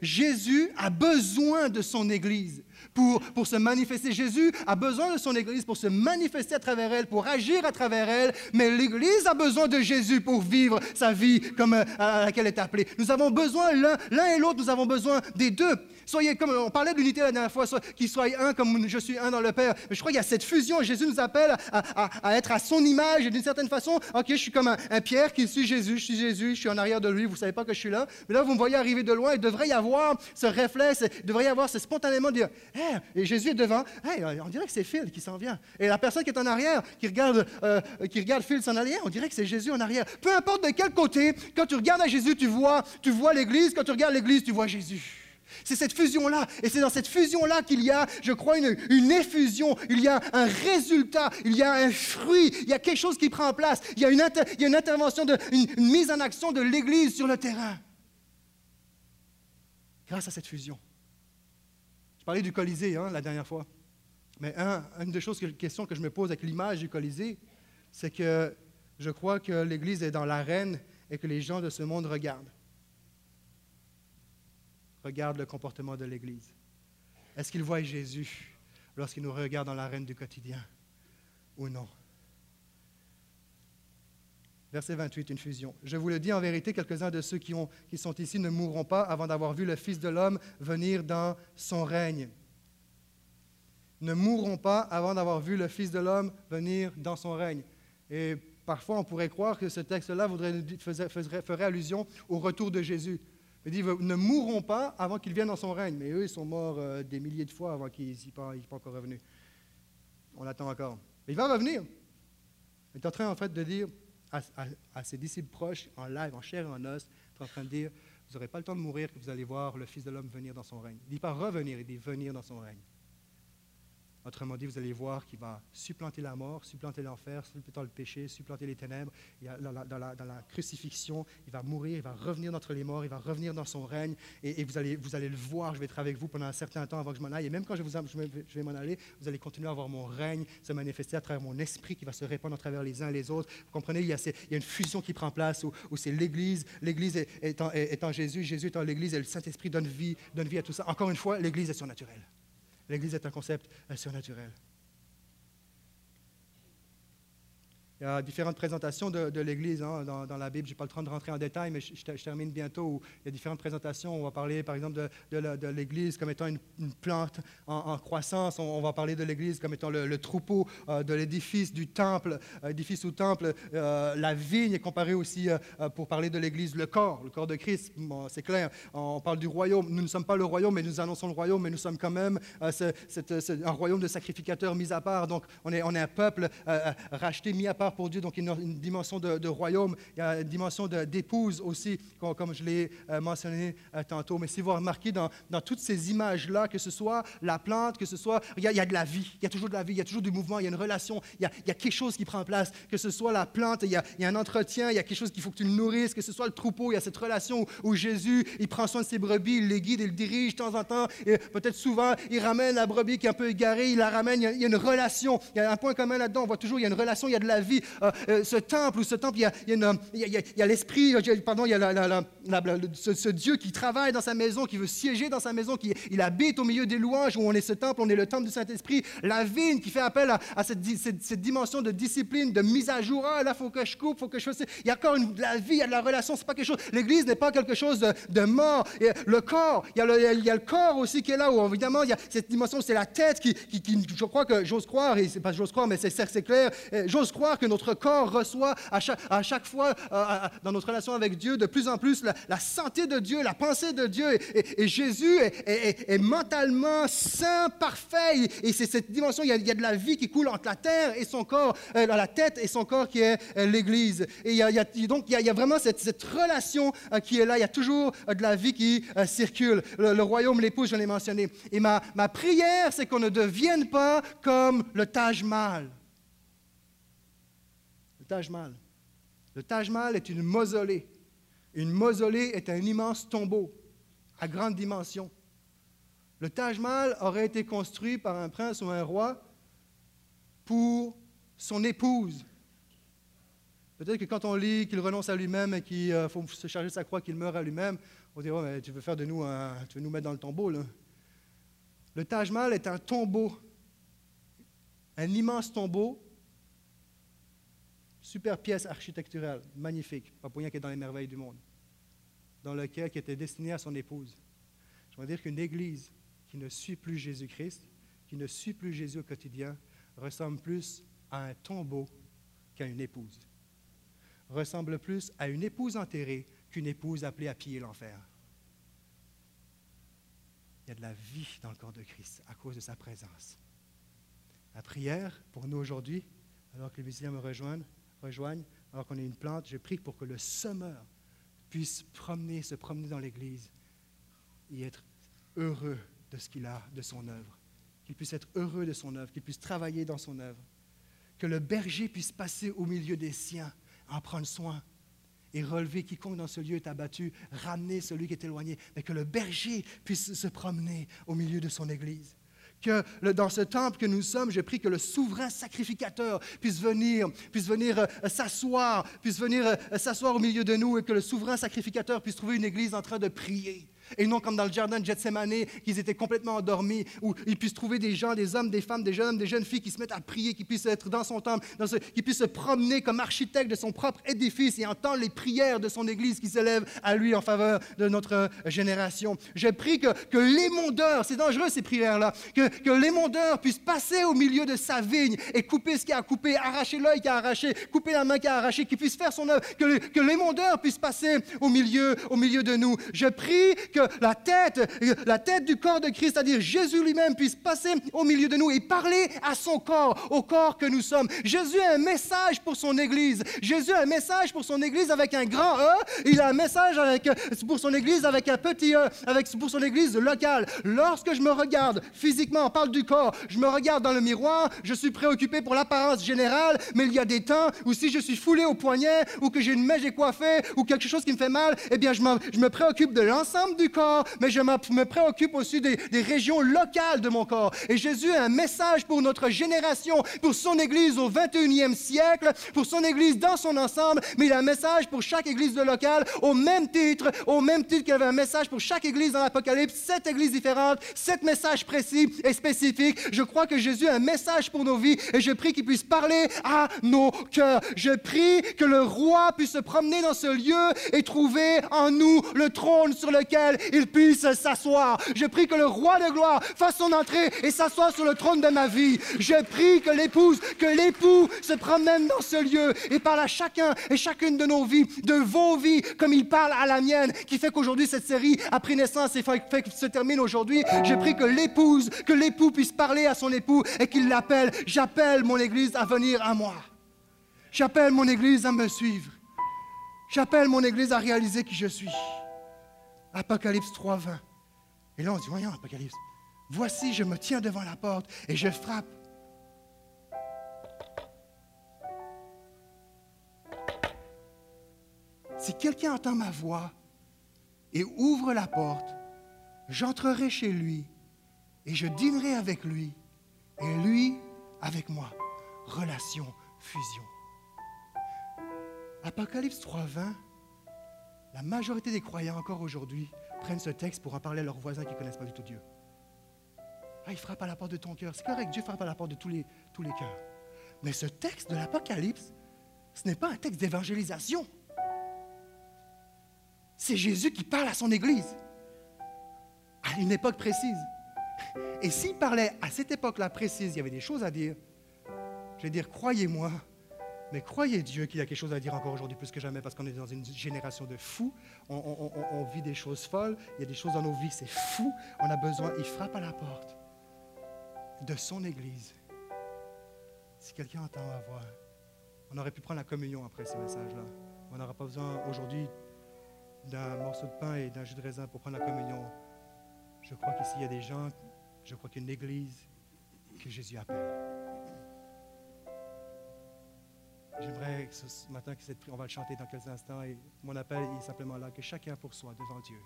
Jésus a besoin de son Église pour, se manifester. Jésus a besoin de son Église pour se manifester à travers elle, pour agir à travers elle. Mais l'Église a besoin de Jésus pour vivre sa vie comme euh, à laquelle elle est appelée. Nous avons besoin l'un et l'autre, nous avons besoin des deux. Soyez comme on parlait de l'unité la dernière fois, soit- qu'ils soient un comme je suis un dans le Père. Mais je crois qu'il y a cette fusion. Jésus nous appelle à, être à son image et d'une certaine façon, ok, je suis comme un, Pierre qui suit Jésus, je suis Jésus, je suis en arrière de lui. Vous savez pas que je suis là, mais là vous me voyez arriver de loin. Il devrait y avoir ce réflexe, il devrait y avoir ce spontanément de dire, Hey, et Jésus est devant. Hey, on dirait que c'est Phil qui s'en vient. Et la personne qui est en arrière, qui regarde, euh, qui regarde Phil s'en aller, on dirait que c'est Jésus en arrière. Peu importe de quel côté, quand tu regardes à Jésus, tu vois, tu vois l'Église. Quand tu regardes l'Église, tu vois Jésus. C'est cette fusion-là. Et c'est dans cette fusion-là qu'il y a, je crois, une, effusion. Il y a un résultat. Il y a un fruit. Il y a quelque chose qui prend place. Il y a une, intervention, de, une, mise en action de l'Église sur le terrain. Grâce à cette fusion. Je parlais du Colisée hein, la dernière fois. Mais un, une des choses, que, questions que je me pose avec l'image du Colisée, c'est que je crois que l'Église est dans l'arène et que les gens de ce monde regardent. Regardent le comportement de l'Église. Est-ce qu'ils voient Jésus lorsqu'ils nous regardent dans l'arène du quotidien ou non? Verset 28, une fusion. Je vous le dis en vérité, quelques-uns de ceux qui, ont- qui sont ici ne mourront pas avant d'avoir vu le Fils de l'homme venir dans son règne. Ne mourront pas avant d'avoir vu le Fils de l'homme venir dans son règne. Et parfois, on pourrait croire que ce texte-là ferait allusion au retour de Jésus. Il dit, ne mourront pas avant qu'il vienne dans son règne. Mais eux, ils sont morts euh, des milliers de fois avant qu'ils n'y soient pas encore revenus. On attend encore. Mais il va revenir. Il est en train, en fait, de dire à, à- à ses disciples proches, en live, en chair et en os, il est en train de dire, vous n'aurez pas le temps de mourir que vous allez voir le Fils de l'homme venir dans son règne. Il ne dit pas revenir, il dit venir dans son règne. Autrement dit, vous allez voir qu'il va supplanter la mort, supplanter l'enfer, supplanter le péché, supplanter les ténèbres. Il a- dans, la, crucifixion, il va mourir, il va revenir d'entre les morts, il va revenir dans son règne. Et, vous, allez, vous allez le voir, je vais être avec vous pendant un certain temps avant que je m'en aille. Et même quand je, vais- m'en aller, vous allez continuer à voir mon règne se manifester à travers mon esprit qui va se répandre à travers les uns et les autres. Vous comprenez, il y a, une fusion qui prend place où, c'est l'Église, l'Église est en Jésus, Jésus en l'Église et le Saint-Esprit donne vie, donne vie à tout ça. Encore une fois, l'Église est surnaturelle. L'Église est un concept euh, surnaturel. Il y a différentes présentations de, l'Église hein, dans, la Bible. Je n'ai pas le temps de rentrer en détail, mais je, je ter- je termine bientôt. Il y a différentes présentations. On va parler, par exemple, de, l'Église comme étant une, plante en, croissance. On, va parler de l'Église comme étant le, troupeau euh, de l'édifice, du temple, euh, édifice ou temple. Euh, la vigne est comparée aussi, euh, pour parler de l'Église, le corps, le corps de Christ. C'est clair. On parle du royaume. Nous ne sommes pas le royaume, mais nous annonçons le royaume, mais nous sommes quand même un royaume de sacrificateurs mis à part. Donc, on est, un peuple racheté, mis à part pour Dieu. Donc, il y a une, dimension de, royaume. Il y a une dimension d'épouse aussi, comme, je l'ai euh, mentionné euh, tantôt. Mais si vous remarquez dans, dans toutes ces images-là, que ce soit la plante, que ce soit. Il y, a, de la vie. Il y a toujours de la vie. Il y a toujours du mouvement. Il y a une relation. Il y a, quelque chose qui prend place. Que ce soit la plante, il y a, un entretien. Il y a quelque chose qu'il faut que tu le nourrisses. Que ce soit le troupeau, il y a cette relation où, Jésus, il prend soin de ses brebis, il les guide, il les dirige de temps en temps. Et peut-être souvent, il ramène la brebis qui est un peu égarée, il la ramène. Il y a une relation. Il y a un point commun là-dedans. On voit toujours, il y a une relation, il y a de la vie. Euh, euh, ce temple ou ce temple, il y a, l'esprit, euh, pardon, il y a ce, Dieu qui travaille dans sa maison, qui veut siéger dans sa maison, qui il habite au milieu des louanges, où on est ce temple, on est le temple du Saint-Esprit. La vigne qui fait appel à, cette, di- cette- cette dimension de discipline, de mise à jour. Ah, là, faut que je coupe, il faut que je fasse. Il y a encore une- la vie, il y a de la relation. C'est pas quelque chose. L'Église n'est pas quelque chose de, mort. Le corps, il y, a le, il y a le corps aussi qui est là, où évidemment, il y a cette dimension, c'est la tête qui, je crois que j'ose croire, et c'est pas j'ose croire, mais c'est clair, euh, j'ose croire que notre corps reçoit à chaque, fois, euh, dans notre relation avec Dieu, de plus en plus la, santé de Dieu, la pensée de Dieu. Et, Jésus est, mentalement saint, parfait. Et, c'est cette dimension, il y, a, de la vie qui coule entre la terre et son corps, euh, la tête et son corps qui est euh, l'Église. Et donc, il y a, vraiment cette, relation euh, qui est là. Il y a toujours de la vie qui circule. Le, le royaume, l'épouse, je l'ai mentionné. Et ma, ma prière, c'est qu'on ne devienne pas comme le Taj Mahal. Le Taj Mahal. Est une mausolée. Une mausolée est un immense tombeau à grande dimension. Le Taj Mahal aurait été construit par un prince ou un roi pour son épouse. Peut-être que quand on lit qu'il renonce à lui-même et qu'il euh, faut se charger de sa croix, qu'il meurt à lui-même, on dirait, Ouais, mais tu veux faire de nous un, tu veux nous mettre dans le tombeau, là. Le Taj Mahal est un tombeau, un immense tombeau, super pièce architecturale, magnifique, qu'elle est dans les merveilles du monde, dans lequel qui était destiné à son épouse. Je veux dire qu'une église qui ne suit plus Jésus-Christ, qui ne suit plus Jésus au quotidien, ressemble plus à un tombeau qu'à une épouse. Ressemble plus à une épouse enterrée qu'une épouse appelée à piller l'enfer. Il y a de la vie dans le corps de Christ à cause de sa présence. La prière pour nous aujourd'hui, alors que les musiciens me rejoignent, rejoignent alors qu'on est une plante, je prie pour que le semeur puisse promener, se promener dans l'Église et être heureux de ce qu'il a, de son œuvre. Qu'il puisse être heureux de son œuvre, qu'il puisse travailler dans son œuvre. Que le berger puisse passer au milieu des siens, en prendre soin et relever quiconque dans ce lieu est abattu, ramener celui qui est éloigné, mais que le berger puisse se promener au milieu de son Église. Que dans ce temple que nous sommes, je prie que le souverain sacrificateur puisse venir, puisse venir euh, s'asseoir, puisse venir euh, s'asseoir au milieu de nous et que le souverain sacrificateur puisse trouver une église en train de prier. Et non comme dans le jardin de Gethsemane, qu'ils étaient complètement endormis, où ils puissent trouver des gens, des hommes, des femmes, des jeunes hommes, des jeunes filles qui se mettent à prier, qui puissent être dans son temple, qui puissent se promener comme architecte de son propre édifice et entendre les prières de son Église qui s'élèvent à lui en faveur de notre euh, génération. Je prie que, l'émondeur, c'est dangereux ces prières-là, que, l'émondeur puisse passer au milieu de sa vigne et couper ce qu'il a à couper, arracher l'œil qu'il a arraché, couper la main qu'il a arrachée, qu'il puisse faire son œuvre, que, que l'émondeur puisse passer au milieu, au milieu de nous. Je prie que la tête, la tête du corps de Christ, c'est-à-dire Jésus lui-même, puisse passer au milieu de nous et parler à son corps, au corps que nous sommes. Jésus a un message pour son Église. Jésus a un message pour son Église avec un grand E. Il a un message avec, pour son Église avec un petit E, avec, pour son Église locale. Lorsque je me regarde physiquement, on parle du corps, je me regarde dans le miroir, je suis préoccupé pour l'apparence générale, mais il y a des temps où si je suis foulé au poignet, ou que j'ai une mèche décoiffée, ou quelque chose qui me fait mal, eh bien, je, je me préoccupe de l'ensemble corps, mais je me préoccupe aussi des, régions locales de mon corps. Et Jésus a un message pour notre génération, pour son Église au 21e siècle, pour son Église dans son ensemble, mais il a un message pour chaque Église locale au même titre, au même titre qu'il avait un message pour chaque Église dans l'Apocalypse, sept Églises différentes, sept messages précis et spécifiques. Je crois que Jésus a un message pour nos vies et je prie qu'il puisse parler à nos cœurs. Je prie que le roi puisse se promener dans ce lieu et trouver en nous le trône sur lequel il puisse s'asseoir. Je prie que le roi de gloire fasse son entrée et s'assoie sur le trône de ma vie. Je prie que l'épouse, que l'époux se promène dans ce lieu et parle à chacun et chacune de nos vies, de vos vies, comme il parle à la mienne, qui fait qu'aujourd'hui cette série a pris naissance et fait, se termine aujourd'hui. Je prie que l'épouse, que l'époux puisse parler à son époux et qu'il l'appelle. J'appelle mon Église à venir à moi. J'appelle mon Église à me suivre. J'appelle mon Église à réaliser qui je suis. Apocalypse 3, 20. Et là, on dit, voyons, Apocalypse, voici, je me tiens devant la porte et je frappe. Si quelqu'un entend ma voix et ouvre la porte, j'entrerai chez lui et je dînerai avec lui et lui avec moi. Relation, fusion. Apocalypse 3.20, la majorité des croyants encore aujourd'hui prennent ce texte pour en parler à leurs voisins qui ne connaissent pas du tout Dieu. Ah, il frappe à la porte de ton cœur. C'est correct, Dieu frappe à la porte de tous les, tous cœurs. Mais ce texte de l'Apocalypse, ce n'est pas un texte d'évangélisation. C'est Jésus qui parle à son Église à une époque précise. Et s'il parlait à cette époque-là précise, il y avait des choses à dire. Je vais dire, croyez-moi, mais croyez Dieu qu'il y a quelque chose à dire encore aujourd'hui plus que jamais parce qu'on est dans une génération de fous. On, vit des choses folles. Il y a des choses dans nos vies, c'est fou. On a besoin. Il frappe à la porte de son Église. Si quelqu'un entend ma voix, on aurait pu prendre la communion après ce message-là. On n'aura pas besoin aujourd'hui d'un morceau de pain et d'un jus de raisin pour prendre la communion. Je crois qu'ici, il y a des gens, je crois qu'il y a une Église que Jésus appelle. J'aimerais ce matin que cette on va le chanter dans quelques instants, et mon appel est simplement là, que chacun pour soi, devant Dieu.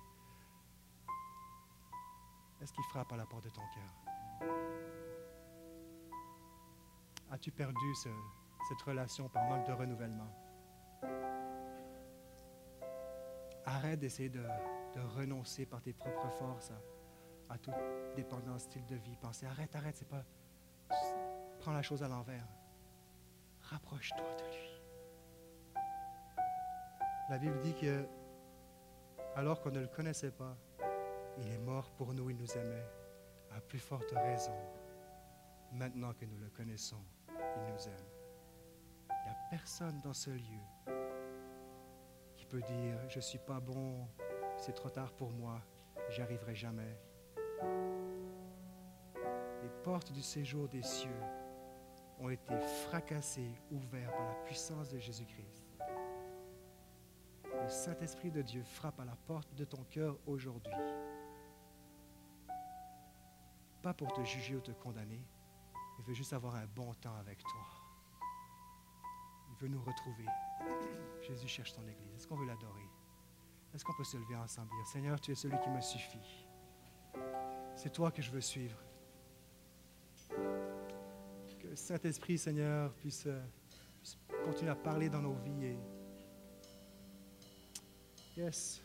Est-ce qu'il frappe à la porte de ton cœur? As-tu perdu ce- cette relation par manque de renouvellement? Arrête d'essayer de, de renoncer par tes propres forces à, à toute dépendance, style de vie, pensée. Arrête, arrête, c'est pas. Prends la chose à l'envers. Rapproche-toi de lui. La Bible dit que, alors qu'on ne le connaissait pas, il est mort pour nous, il nous aimait. À plus forte raison, maintenant que nous le connaissons, il nous aime. Il n'y a personne dans ce lieu qui peut dire Je ne suis pas bon, c'est trop tard pour moi, j'y arriverai jamais. Les portes du séjour des cieux ont été fracassées, ouvertes par la puissance de Jésus-Christ. Le Saint-Esprit de Dieu frappe à la porte de ton cœur aujourd'hui. Pas pour te juger ou te condamner, il veut juste avoir un bon temps avec toi. Il veut nous retrouver. Jésus cherche ton Église. Est-ce qu'on veut l'adorer? Est-ce qu'on peut se lever ensemble et dire, Seigneur, tu es celui qui me suffit. C'est toi que je veux suivre. Saint-Esprit, Seigneur, puisse, euh, puisse continuer à parler dans nos vies. Yes.